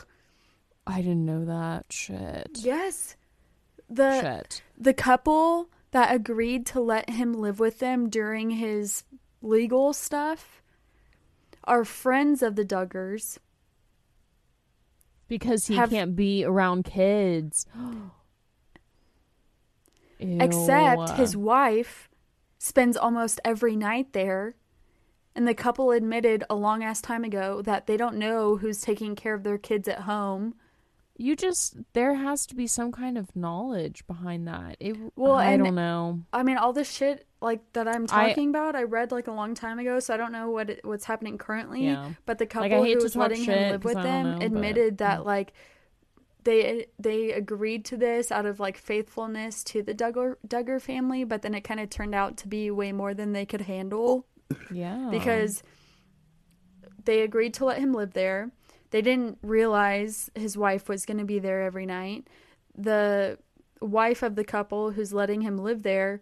I didn't know that. Shit. Yes. The Shit. the couple that agreed to let him live with them during his legal stuff are friends of the Duggars. Because he have- can't be around kids. [GASPS] Except his wife spends almost every night there. And the couple admitted a long ass time ago that they don't know who's taking care of their kids at home. You just. There has to be some kind of knowledge behind that. It, Well, I don't know. I mean, all this shit like that I'm I- talking about, I read like a long time ago, so I don't know what it, what's happening currently. Yeah. But the couple hate who was letting him live with them know, but- admitted that mm. like they they agreed to this out of like faithfulness to the Duggar Duggar family, but then it kind of turned out to be way more than they could handle Yeah. because they agreed to let him live there. They didn't realize his wife was going to be there every night. The wife of the couple who's letting him live there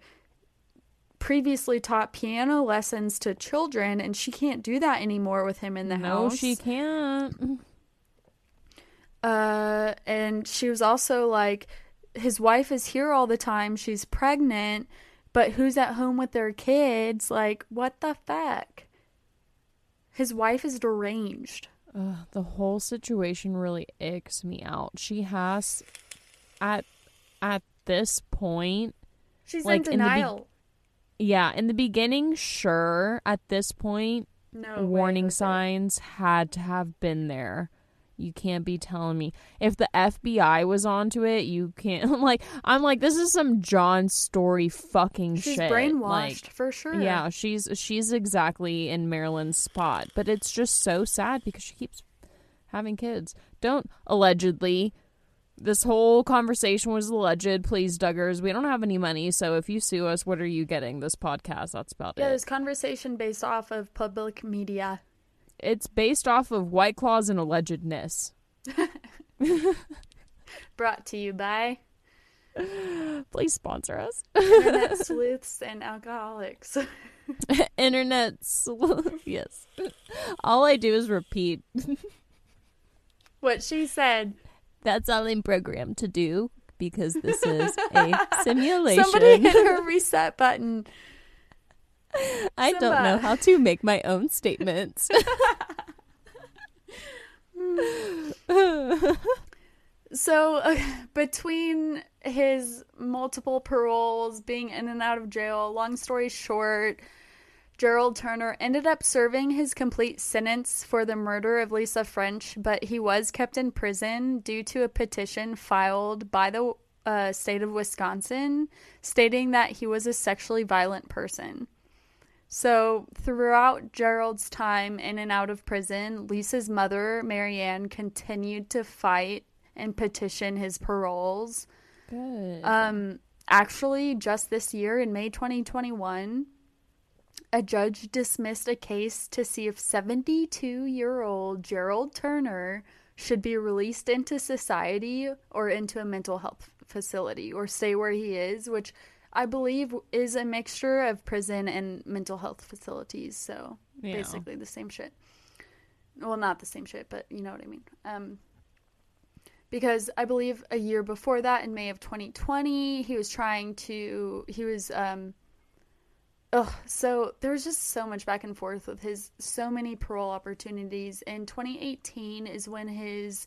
previously taught piano lessons to children and she can't do that anymore with him in the no, house. No, she can't. Uh, and she was also like, his wife is here all the time. She's pregnant, but who's at home with their kids? Like, what the fuck? His wife is deranged. Ugh, the whole situation really icks me out. She has, at at this point, She's Like, in in the be- yeah, in the beginning, sure. At this point, no way, warning Jose. signs had to have been there. You can't be telling me if the FBI was onto it. You can't. I'm [LAUGHS] like, I'm like, this is some John Story fucking She's shit. brainwashed Like, for sure. Yeah, she's she's exactly in Marilyn's spot, but it's just so sad because she keeps having kids. Don't allegedly. This whole conversation was alleged. Please, Duggars, we don't have any money, so if you sue us, what are you getting? This podcast. That's about Yeah, it. Yeah, this conversation based off of public media. It's based off of White Claws and allegedness. [LAUGHS] Brought to you by [GASPS] Please sponsor us. Internet [LAUGHS] Sleuths and Alcoholics. [LAUGHS] Internet, sl- yes. All I do is repeat. what she said. That's all I'm programmed to do because this is a simulation. Somebody hit her reset button. I don't know how to make my own statements. [LAUGHS] So, uh, [LAUGHS] between his multiple paroles, being in and out of jail, long story short, Gerald Turner ended up serving his complete sentence for the murder of Lisa French, but he was kept in prison due to a petition filed by the uh, state of Wisconsin stating that he was a sexually violent person. So, throughout Gerald's time in and out of prison, Lisa's mother, Marianne, continued to fight and petition his paroles. Good. Um, actually, just this year in May 2021, a judge dismissed a case to see if 72 year old Gerald Turner should be released into society or into a mental health facility or stay where he is, which I believe is a mixture of prison and mental health facilities. So Yeah. basically the same shit. Well, not the same shit, but you know what I mean. Um, because I believe a year before that, in May of 2020, he was trying to. He was. Um, ugh. So there was just so much back and forth with his so many parole opportunities. In 2018 is when his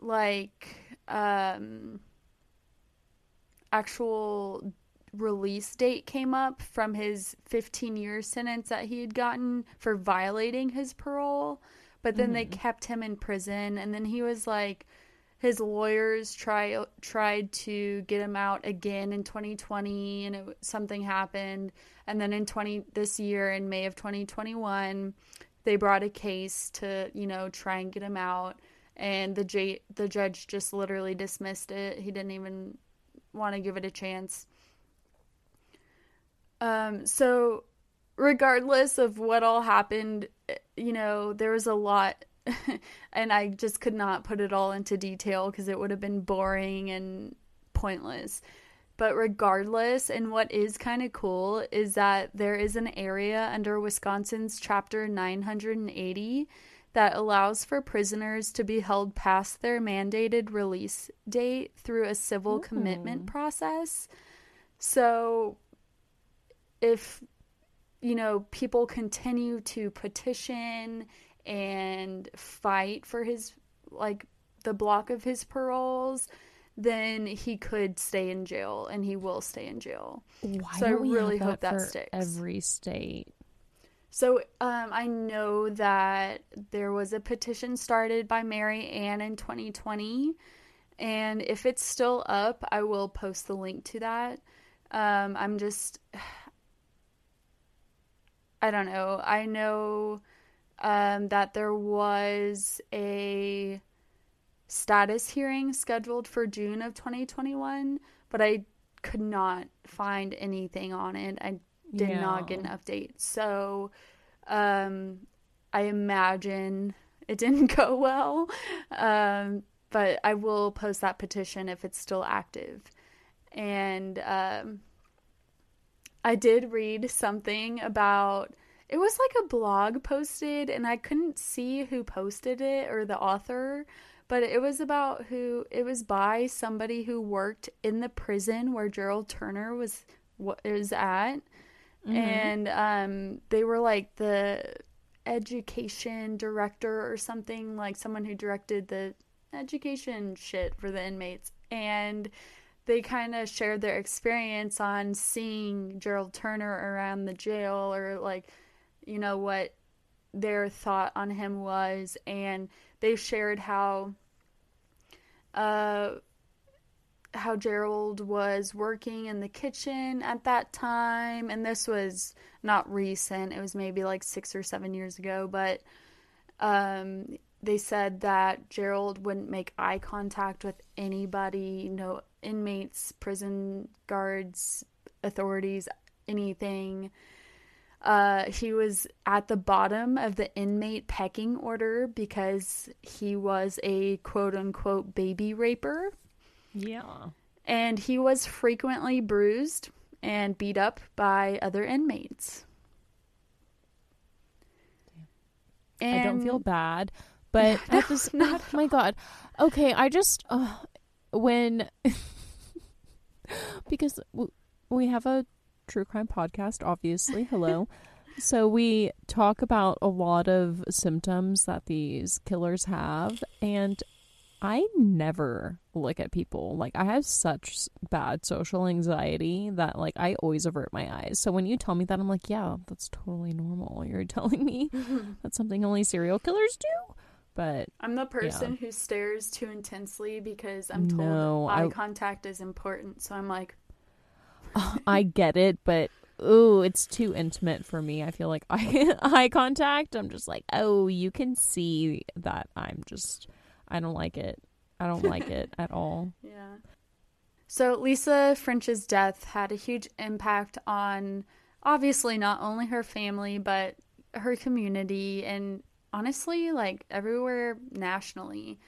like um actual release date came up from his 15 year sentence that he had gotten for violating his parole but then they hmm. kept him in prison and then he was like his lawyers try tried to get him out again in 2020 and it, something happened and then in 20 this year in May of 2021 they brought a case to you know try and get him out and the j- the judge just literally dismissed it. He didn't even want to give it a chance um so regardless of what all happened you know there was a lot [LAUGHS] and I just could not put it all into detail because it would have been boring and pointless. But regardless, and what is kind of cool is that there is an area under Wisconsin's Chapter 980 that allows for prisoners to be held past their mandated release date through a civil commitment hmm. process. So if you know people continue to petition and fight for his like the block of his paroles then he could stay in jail and he will stay in jail Why So I really have hope that for sticks. Every state. So um, i know that there was a petition started by Marianne in 2020 and if it's still up i will post the link to that um, i'm just [SIGHS] i don't know i know um, that there was a status hearing scheduled for June of 2021, but I could not find anything on it. I did not get an update. So um, I imagine it [LAUGHS] didn't go well. Um, but I will post that petition if it's still active. And um, I did read something about it was like a blog posted and I couldn't see who posted it or the author, but it was about who it was by somebody who worked in the prison where Gerald Turner was what is at. And um they were like the education director or something like someone who directed the education shit for the inmates and they kind of shared their experience on seeing Gerald Turner around the jail or like you know what their thought on him was and they shared how uh how Gerald was working in the kitchen at that time and this was not recent it was maybe like 6 or 7 years ago but um they said that Gerald wouldn't make eye contact with anybody, no inmates, prison guards, authorities, anything. Uh, he was at the bottom of the inmate pecking order because he was a quote unquote baby raper. Yeah. And he was frequently bruised and beat up by other inmates. I don't feel bad, but [LAUGHS] at this, oh [LAUGHS] my god. Okay, I just uh, when [LAUGHS] because we have a true crime podcast, obviously. Hello. so we talk about a lot of symptoms that these killers have, and I never look at people. Like I have such bad social anxiety that like I always avert my eyes. So when you tell me that I'm like, yeah, that's totally normal. [LAUGHS] You're telling me [LAUGHS] that's something only serial killers do? But I'm the person who stares too intensely because I'm told No, eye I- contact is important. So I'm like, [LAUGHS] I get it, but ooh, it's too intimate for me. I feel like eye, eye contact. I'm just like, oh, you can see that I'm just, I don't like it. I don't like it at all. [LAUGHS] yeah. So Lisa French's death had a huge impact on obviously not only her family, but her community and honestly, like everywhere nationally.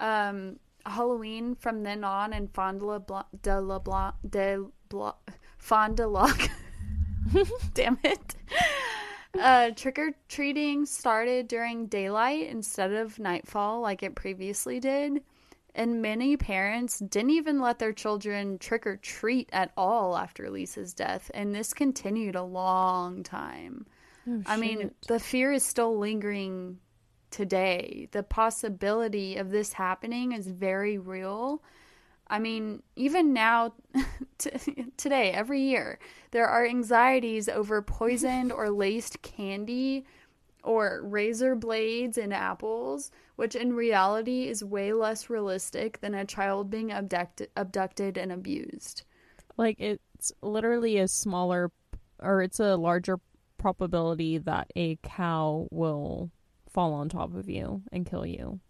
Um, Halloween from then on and Fond la Blanc, de la Blanc, de Blanc, Fond Lac. [LAUGHS] Damn it. Uh, trick or treating started during daylight instead of nightfall like it previously did. And many parents didn't even let their children trick or treat at all after Lisa's death. And this continued a long time. Oh, I mean, the fear is still lingering today. The possibility of this happening is very real. I mean, even now, [LAUGHS] t- today, every year, there are anxieties over poisoned or laced candy or razor blades in apples, which in reality is way less realistic than a child being abducted, abducted and abused. like it's literally a smaller or it's a larger probability that a cow will fall on top of you and kill you.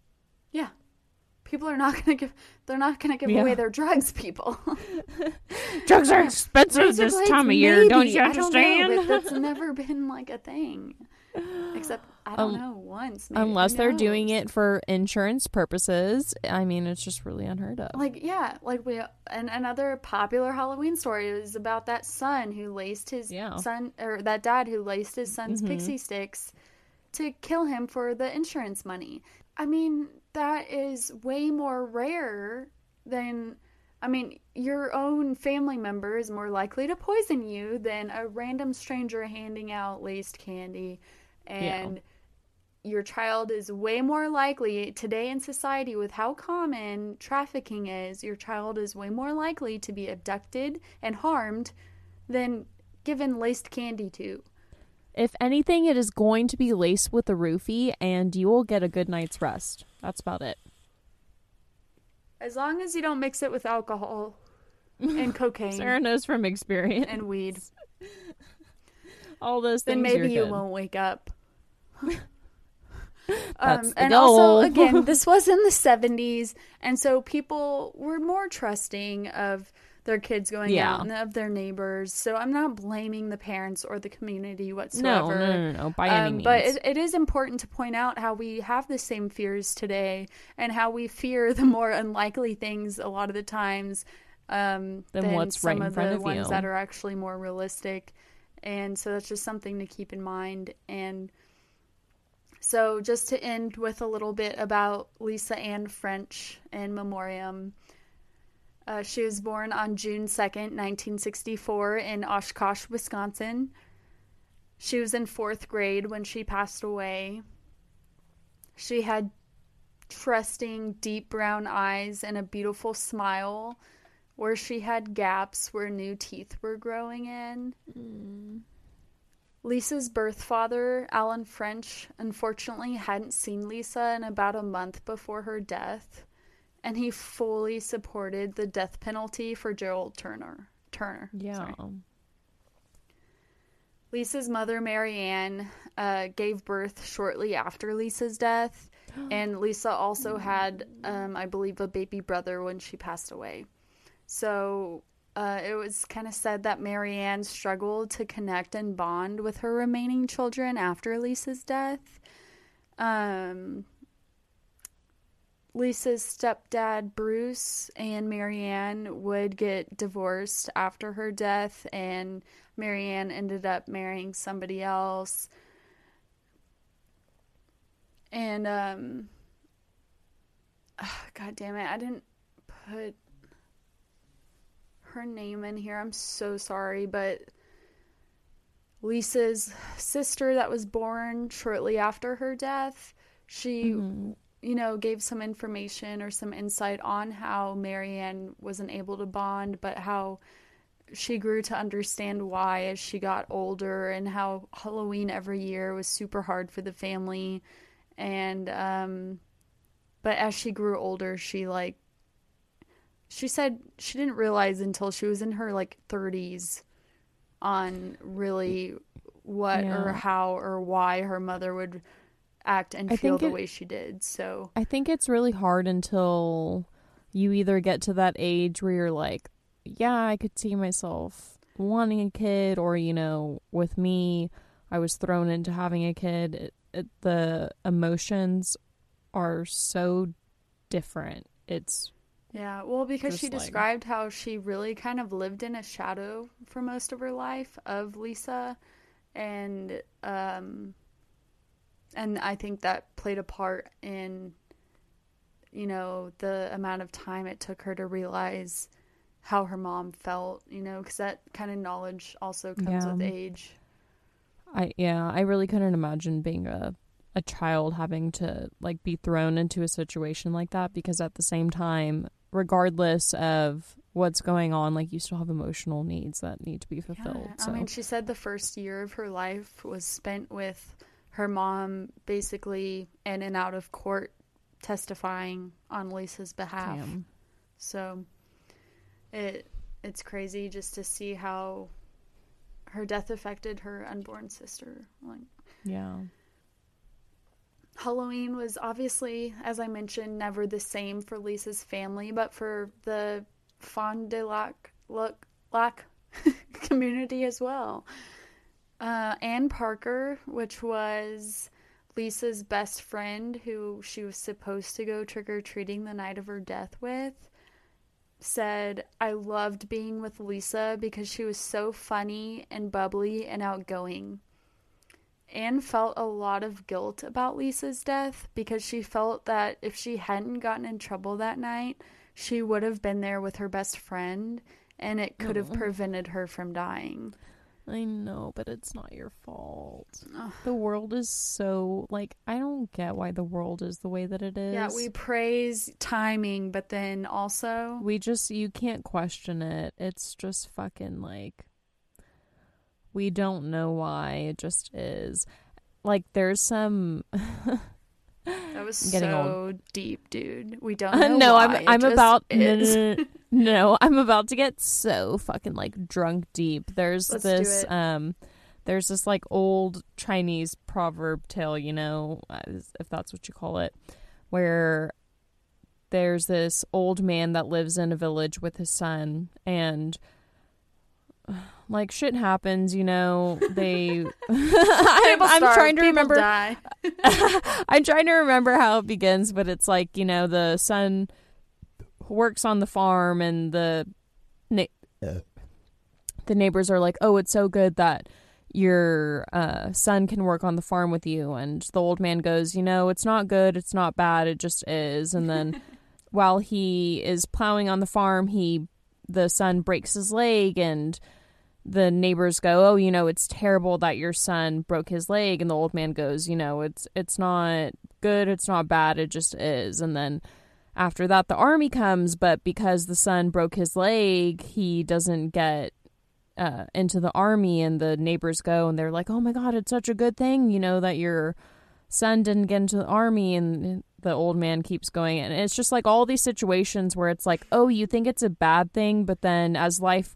Yeah. People are not [LAUGHS] going to give they're not going to give Yeah. away their drugs, people. [LAUGHS] Drugs are expensive this time of year, don't maybe. you I don't know, understand? that's [LAUGHS] never been like a thing. Except I don't Um, know once. Maybe. Unless they're doing it for insurance purposes. I mean, it's just really unheard of. Like yeah, like we and another popular Halloween story is about that son who laced his Yeah. son or that dad who laced his son's Mhm. pixie sticks to kill him for the insurance money. I mean, that is way more rare than I mean, your own family member is more likely to poison you than a random stranger handing out laced candy. And your child is way more likely today in society with how common trafficking is your child is way more likely to be abducted and harmed than given laced candy to If anything, it is going to be laced with a roofie, and you will get a good night's rest. That's about it. as long as you don't mix it with alcohol and [LAUGHS] cocaine Sarah knows from experience. and weed [LAUGHS] All those things. then maybe you good. won't wake up [LAUGHS] um, and goal. also again this was in the 70s and so people were more trusting of their kids going Yeah. out and of their neighbors so i'm not blaming the parents or the community whatsoever no, no, no, no, by any Um, means. but it, it is important to point out how we have the same fears today and how we fear the more unlikely things a lot of the times um, Than than what's some right in of front the of ones you. that are actually more realistic. And so that's just something to keep in mind. And so just to end with a little bit about Lisa Ann French and memoriam. Uh, she was born on June 2nd, 1964, in Oshkosh, Wisconsin. She was in fourth grade when she passed away. She had trusting, deep brown eyes and a beautiful smile where she had gaps where new teeth were growing in. Lisa's birth father, Alan French, unfortunately hadn't seen Lisa in about a month before her death, and he fully supported the death penalty for Gerald Turner. Turner. yeah. sorry. Lisa's mother, Marianne, uh, gave birth shortly after Lisa's death, [GASPS] and Lisa also had, um, I believe, a baby brother when she passed away. So uh, it was kind of said that Marianne struggled to connect and bond with her remaining children after Lisa's death. Um, Lisa's stepdad, Bruce, and Marianne would get divorced after her death, and Marianne ended up marrying somebody else. And, um, God damn it, I didn't put her name in here. I'm so sorry, but Lisa's sister that was born shortly after her death, she Mhm. You know, gave some information or some insight on how Marianne wasn't able to bond, but how she grew to understand why as she got older and how Halloween every year was super hard for the family. And, um, but as she grew older, she like, she said she didn't realize until she was in her like 30s on really what or how or why her mother would act and I feel think the it- way she did. So, I think it's really hard until you either get to that age where you're like, yeah, I could see myself wanting a kid or you know with me I was thrown into having a kid it, it, the emotions are so different it's Yeah, well, because she like- described how she really kind of lived in a shadow for most of her life of Lisa, and um, and I think that played a part in, you know, the amount of time it took her to realize how her mom felt. You know, because that kind of knowledge also comes Yeah. with age. I yeah, I really couldn't imagine being a a child having to like be thrown into a situation like that because at the same time, regardless of what's going on, like you still have emotional needs that need to be fulfilled. Yeah, so I mean, she said the first year of her life was spent with her mom basically in and out of court testifying on Lisa's behalf. damn. So it it's crazy just to see how her death affected her unborn sister. Like Yeah. Halloween was obviously, as I mentioned, never the same for Lisa's family, but for the Fond du Lac, Lac, Lac [LAUGHS] community as well. Uh, Anne Parker, which was Lisa's best friend who she was supposed to go trick or treating the night of her death with, said, I loved being with Lisa because she was so funny and bubbly and outgoing. Anne felt a lot of guilt about Lisa's death because she felt that if she hadn't gotten in trouble that night, she would have been there with her best friend and it could have prevented her from dying. I know, but it's not your fault. Ugh. The world is so like I don't get why the world is the way that it is. Yeah, we praise timing, but then also we just you can't question it. It's just fucking like we don't know why. It just is. Like there's some [LAUGHS] that was I'm getting so deep, dude. We don't [LAUGHS] know. no, I'm I'm about no, no, I'm about to get so fucking like drunk deep. There's Let's this um there's this like old Chinese proverb tale, you know, uh, if that's what you call it, where there's this old man that lives in a village with his son and like shit happens, you know. They, [LAUGHS] [LAUGHS] I'm, I'm starve, trying to remember. [LAUGHS] I'm trying to remember how it begins, but it's like you know the son works on the farm, and the na- the neighbors are like, "Oh, it's so good that your uh, son can work on the farm with you." And the old man goes, "You know, it's not good, it's not bad, it just is." And then while he is plowing on the farm, he the son breaks his leg and the neighbors go, "Oh, you know, it's terrible that your son broke his leg." And the old man goes, "You know, it's it's not good, it's not bad, it just is." And then after that the army comes, but because the son broke his leg, he doesn't get uh, into the army and the neighbors go and they're like, "Oh my god, it's such a good thing, you know, that your son didn't get into the army." And the old man keeps going and it's just like all these situations where it's like, "Oh, you think it's a bad thing, but then as life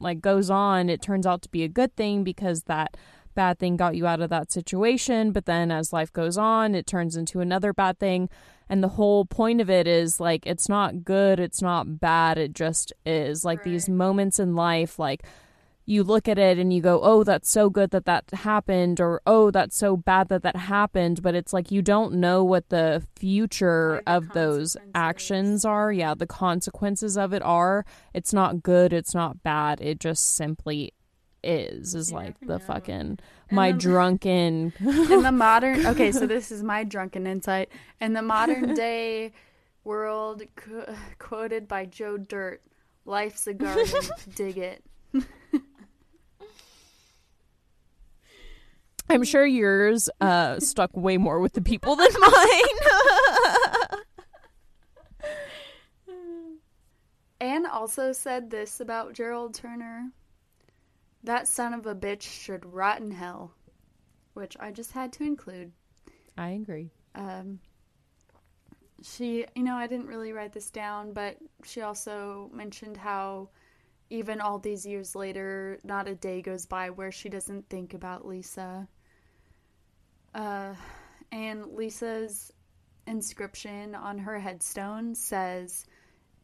like goes on, it turns out to be a good thing because that bad thing got you out of that situation, but then as life goes on, it turns into another bad thing. And the whole point of it is like it's not good, it's not bad, it just is. Like these moments in life like you look at it and you go, "Oh, that's so good that that happened," or "Oh, that's so bad that that happened." But it's like you don't know what the future the of those actions are. Yeah, the consequences of it are. It's not good. It's not bad. It just simply is. Is You like the know. fucking my then- drunken. [LAUGHS] in the [LAUGHS] modern okay so this is my drunken insight in the modern day world qu- quoted by joe dirt life's a garden [LAUGHS] dig it I'm sure yours uh stuck way more with the people than [LAUGHS] mine. anne also said this about gerald turner that son of a bitch should rot in hell which i just had to include I agree. um, she, you know, I didn't really write this down, but she also mentioned how even all these years later, not a day goes by where she doesn't think about Lisa. Uh, and Lisa's inscription on her headstone says,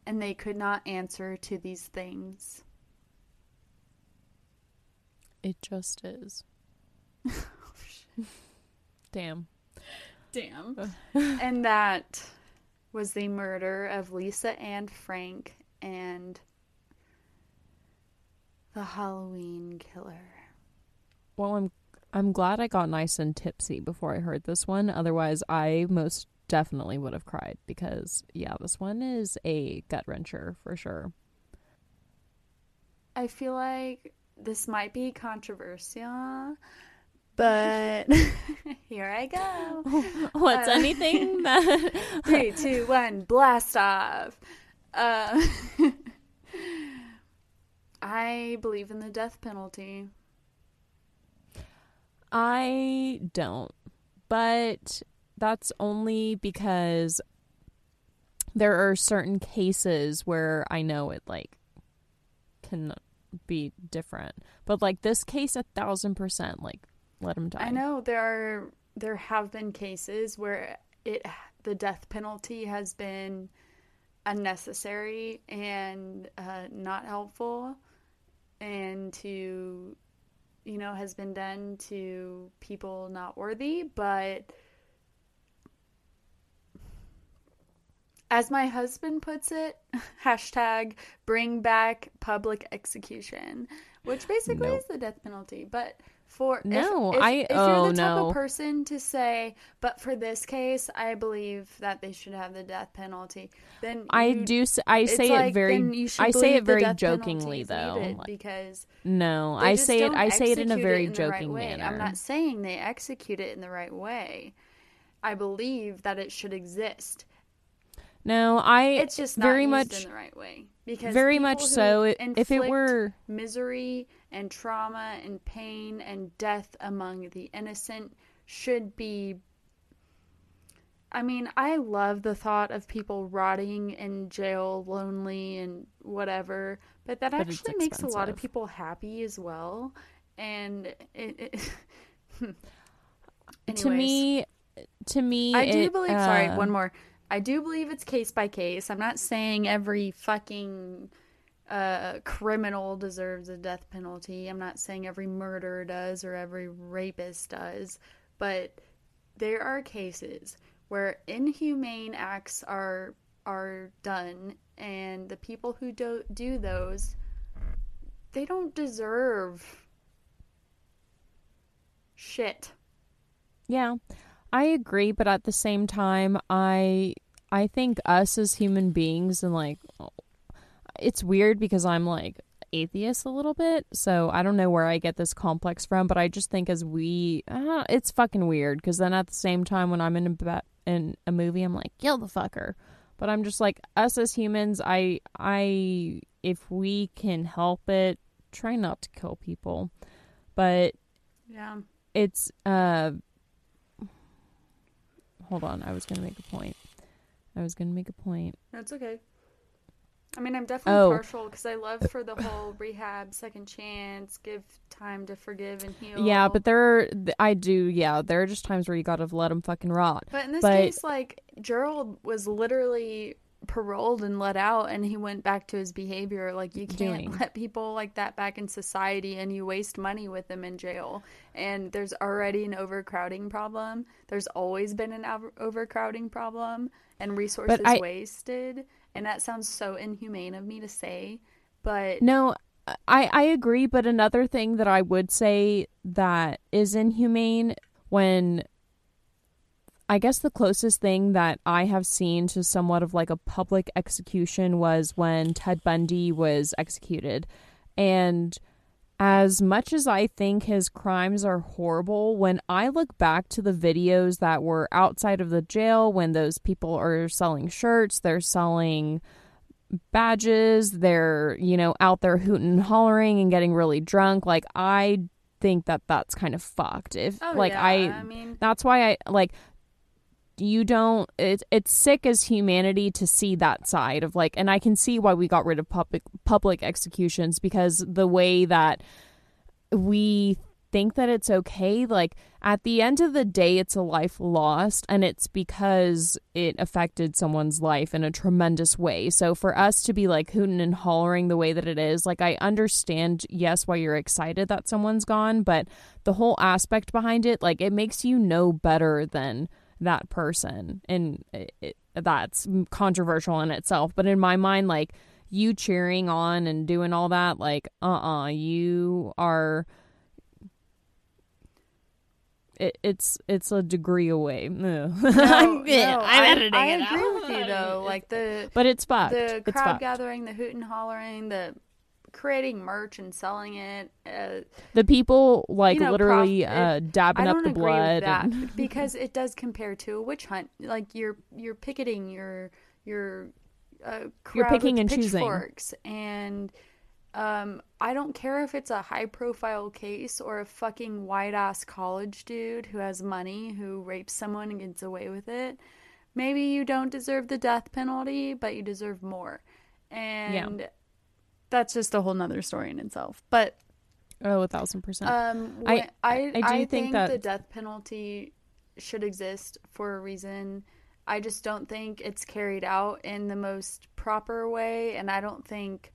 and they could not answer to these things. It just is. Damn. Damn. [LAUGHS] and that was the murder of Lisa Ann French and the Halloween killer. Well, I'm I'm glad I got nice and tipsy before I heard this one. Otherwise, I most definitely would have cried because yeah, this one is a gut wrencher for sure. I feel like this might be controversial, [LAUGHS] but [LAUGHS] here I go. [LAUGHS] What's Uh, anything that Three, two, one, blast off. Uh, I believe in the death penalty. I don't. But that's only because there are certain cases where I know it like can be different. But like this case a thousand percent, like let him die. I know there are there have been cases where it the death penalty has been unnecessary and uh, not helpful, and to you know has been done to people not worthy, but. As my husband puts it, [LAUGHS] hashtag bring back public execution, which basically Nope. is the death penalty. But for No, if, I- if oh, you're the oh, type no. of person to say, but for this case, I believe that they should have the death penalty, then I you- do s- I say like, it very then you should I say it very jokingly though. because no, I say it I say it in a very in right joking way. manner. I'm not saying they execute it in the right way. I believe that it should exist. No, I It's just not very much in the right way because very much so. It- if it were misery and trauma and pain and death among the innocent should be I mean, I love the thought of people rotting in jail, lonely and whatever, but that But actually makes a lot of people happy as well. And it, it [LAUGHS] to me to me I do it, believe. sorry, uh, one more. I do believe it's case by case. I'm not saying every fucking uh, criminal deserves a death penalty. I'm not saying every murderer does or every rapist does, but there are cases where inhumane acts are are done, and the people who do do those, they don't deserve shit. Yeah, I agree, but at the same time, I I think us as human beings and like it's weird because I'm like atheist a little bit, so I don't know where I get this complex from, but I just think as we, uh, it's fucking weird because then at the same time when I'm in a ba- in a movie, I'm like kill the fucker, but I'm just like us as humans, I I if we can help it, try not to kill people, but Yeah. it's uh hold on i was gonna make a point i was gonna make a point That's okay. I mean, I'm definitely Oh. partial because I love for the whole rehab, second chance, give time to forgive and heal. yeah but there are i do yeah there are just times where you gotta let them fucking rot But in this but- case, like Gerald was literally paroled and let out, and he went back to his behavior. Like you can't Doing. let people like that back in society, and you waste money with them in jail. And there's already an overcrowding problem. There's always been an overcrowding problem, and resources I- wasted. And that sounds so inhumane of me to say, but no i i agree but another thing that i would say that is inhumane when I guess the closest thing that I have seen to somewhat of like a public execution was when Ted Bundy was executed. And as much as I think his crimes are horrible, when I look back to the videos that were outside of the jail, when those people are selling shirts, they're selling badges, they're, you know, out there hooting and hollering and getting really drunk, like, I think that that's kind of fucked. If, oh like, yeah, I, I mean, that's why I like you don't it, it's sick as humanity to see that side of like and I can see why we got rid of public public executions because the way that we think that it's okay. Like at the end of the day, it's a life lost, and it's because it affected someone's life in a tremendous way. So for us to be like hooting and hollering the way that it is, like I understand, yes, why you're excited that someone's gone, but the whole aspect behind it, like it makes you know better than that person, and it, it, that's controversial in itself. But in my mind, like you cheering on and doing all that, like uh uh-uh, uh you are it, it's it's a degree away. [LAUGHS] No, no, I'm, no, I'm editing I, I agree with you though. [LAUGHS] Like the but it's fucked. The it's crowd fucked. gathering, the hoot and hollering, the creating merch and selling it. Uh, the people like you know, literally prof- uh, dabbing up the blood and... [LAUGHS] because it does compare to a witch hunt. Like you're you're picketing your your uh, you're picking and choosing and um, I don't care if it's a high profile case or a fucking white ass college dude who has money who rapes someone and gets away with it. Maybe you don't deserve the death penalty, but you deserve more. And yeah. That's just a whole nother story in itself. But oh, a thousand percent. Um, I, I, I, do I think, think that the death penalty should exist for a reason. I just don't think it's carried out in the most proper way, and I don't think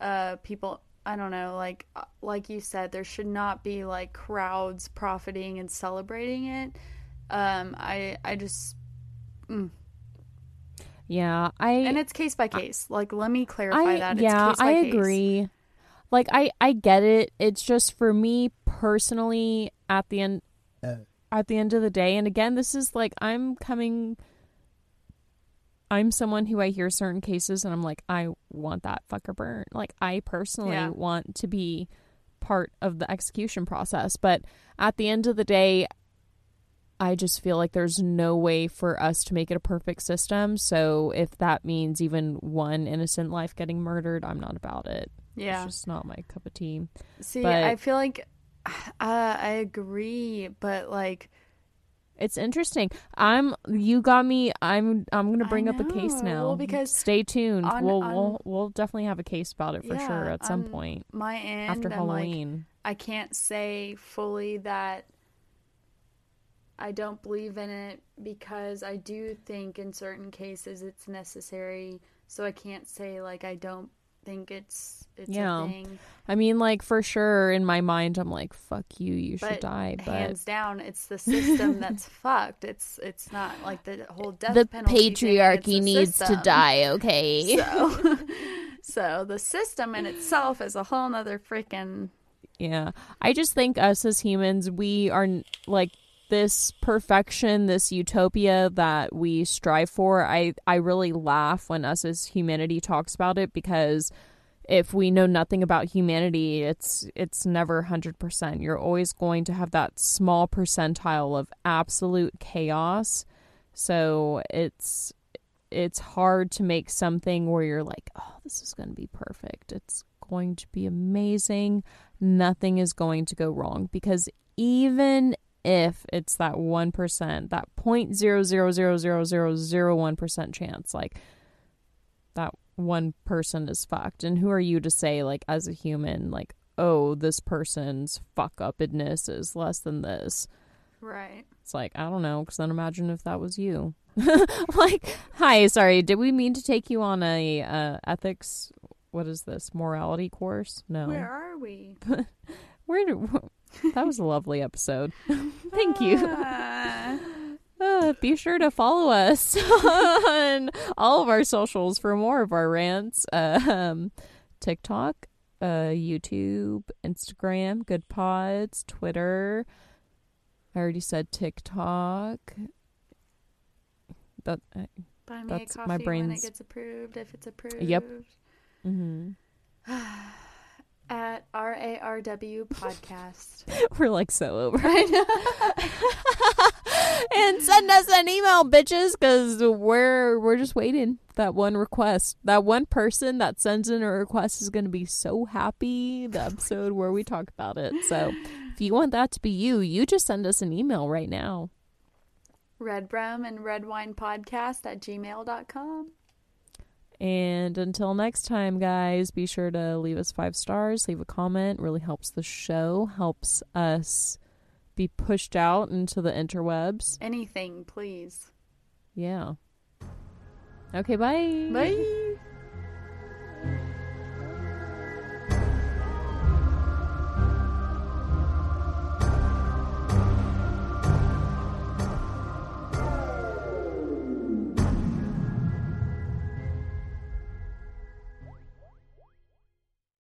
uh, people I don't know, like uh, like you said, there should not be like crowds profiting and celebrating it. Um, I I just, mm. Yeah, I and it's case by case. I, like, let me clarify I, that. It's yeah, I case. agree. Like, I I get it. It's just for me personally. At the end, uh. at the end of the day, and again, this is like I'm coming I'm someone who I hear certain cases and I'm like, I want that fucker burnt. Like, I personally yeah. want to be part of the execution process. But at the end of the day, I just feel like there's no way for us to make it a perfect system. So if that means even one innocent life getting murdered, I'm not about it. Yeah. It's just not my cup of tea. See, but, I feel like [SIGHS] uh, I agree, but like it's interesting. I'm you got me. I'm I'm gonna bring up a case now. Well, because stay tuned. On, we'll on, we'll we'll definitely have a case about it for yeah, sure at some point. My end after Halloween. Like, I can't say fully that I don't believe in it because I do think in certain cases it's necessary. So I can't say like I don't think it's it's yeah. a thing. I mean, like for sure in my mind, I'm like, "Fuck you, you but should die." But hands down, it's the system that's [LAUGHS] fucked. It's it's not like the whole death the penalty. patriarchy needs system. to die. Okay, [LAUGHS] so [LAUGHS] so the system in itself is a whole nother freaking. Yeah, I just think us as humans, we are like this perfection, this utopia that we strive for, I, I really laugh when us as humanity talks about it because if we know nothing about humanity, it's it's never 100%. You're always going to have that small percentile of absolute chaos. So it's it's hard to make something where you're like, "Oh, this is going to be perfect. It's going to be amazing. Nothing is going to go wrong." Because even if it's that 1%, that 0.0000001% chance, like that one person is fucked. And who are you to say, like, as a human, like, oh, this person's fuck upness is less than this? Right. It's like, I don't know, because then imagine if that was you. [LAUGHS] like, hi, sorry, did we mean to take you on a uh, ethics, what is this, morality course? No. Where are we? [LAUGHS] Where do, that was a lovely episode. [LAUGHS] Thank you. Uh, be sure to follow us [LAUGHS] on all of our socials for more of our rants. Uh, um, TikTok, uh, YouTube, Instagram, Good Pods, Twitter. I already said TikTok. That uh, Buy me that's a coffee my brain's... when it gets approved. If it's approved. Yep. Mm-hmm. [SIGHS] [SIGHS] at RARW [LAUGHS] podcast. We're like so over. [LAUGHS] And send us an email, bitches, because we're we're just waiting. That one request, that one person that sends in a request is going to be so happy. The episode where we talk about it. So, if you want that to be you, you just send us an email right now. Redrum and Red Wine Podcast at gmail.com. And until next time, guys, be sure to leave us five stars, leave a comment. Really helps the show, helps us be pushed out into the interwebs. Anything, please. Yeah. Okay, bye. Bye.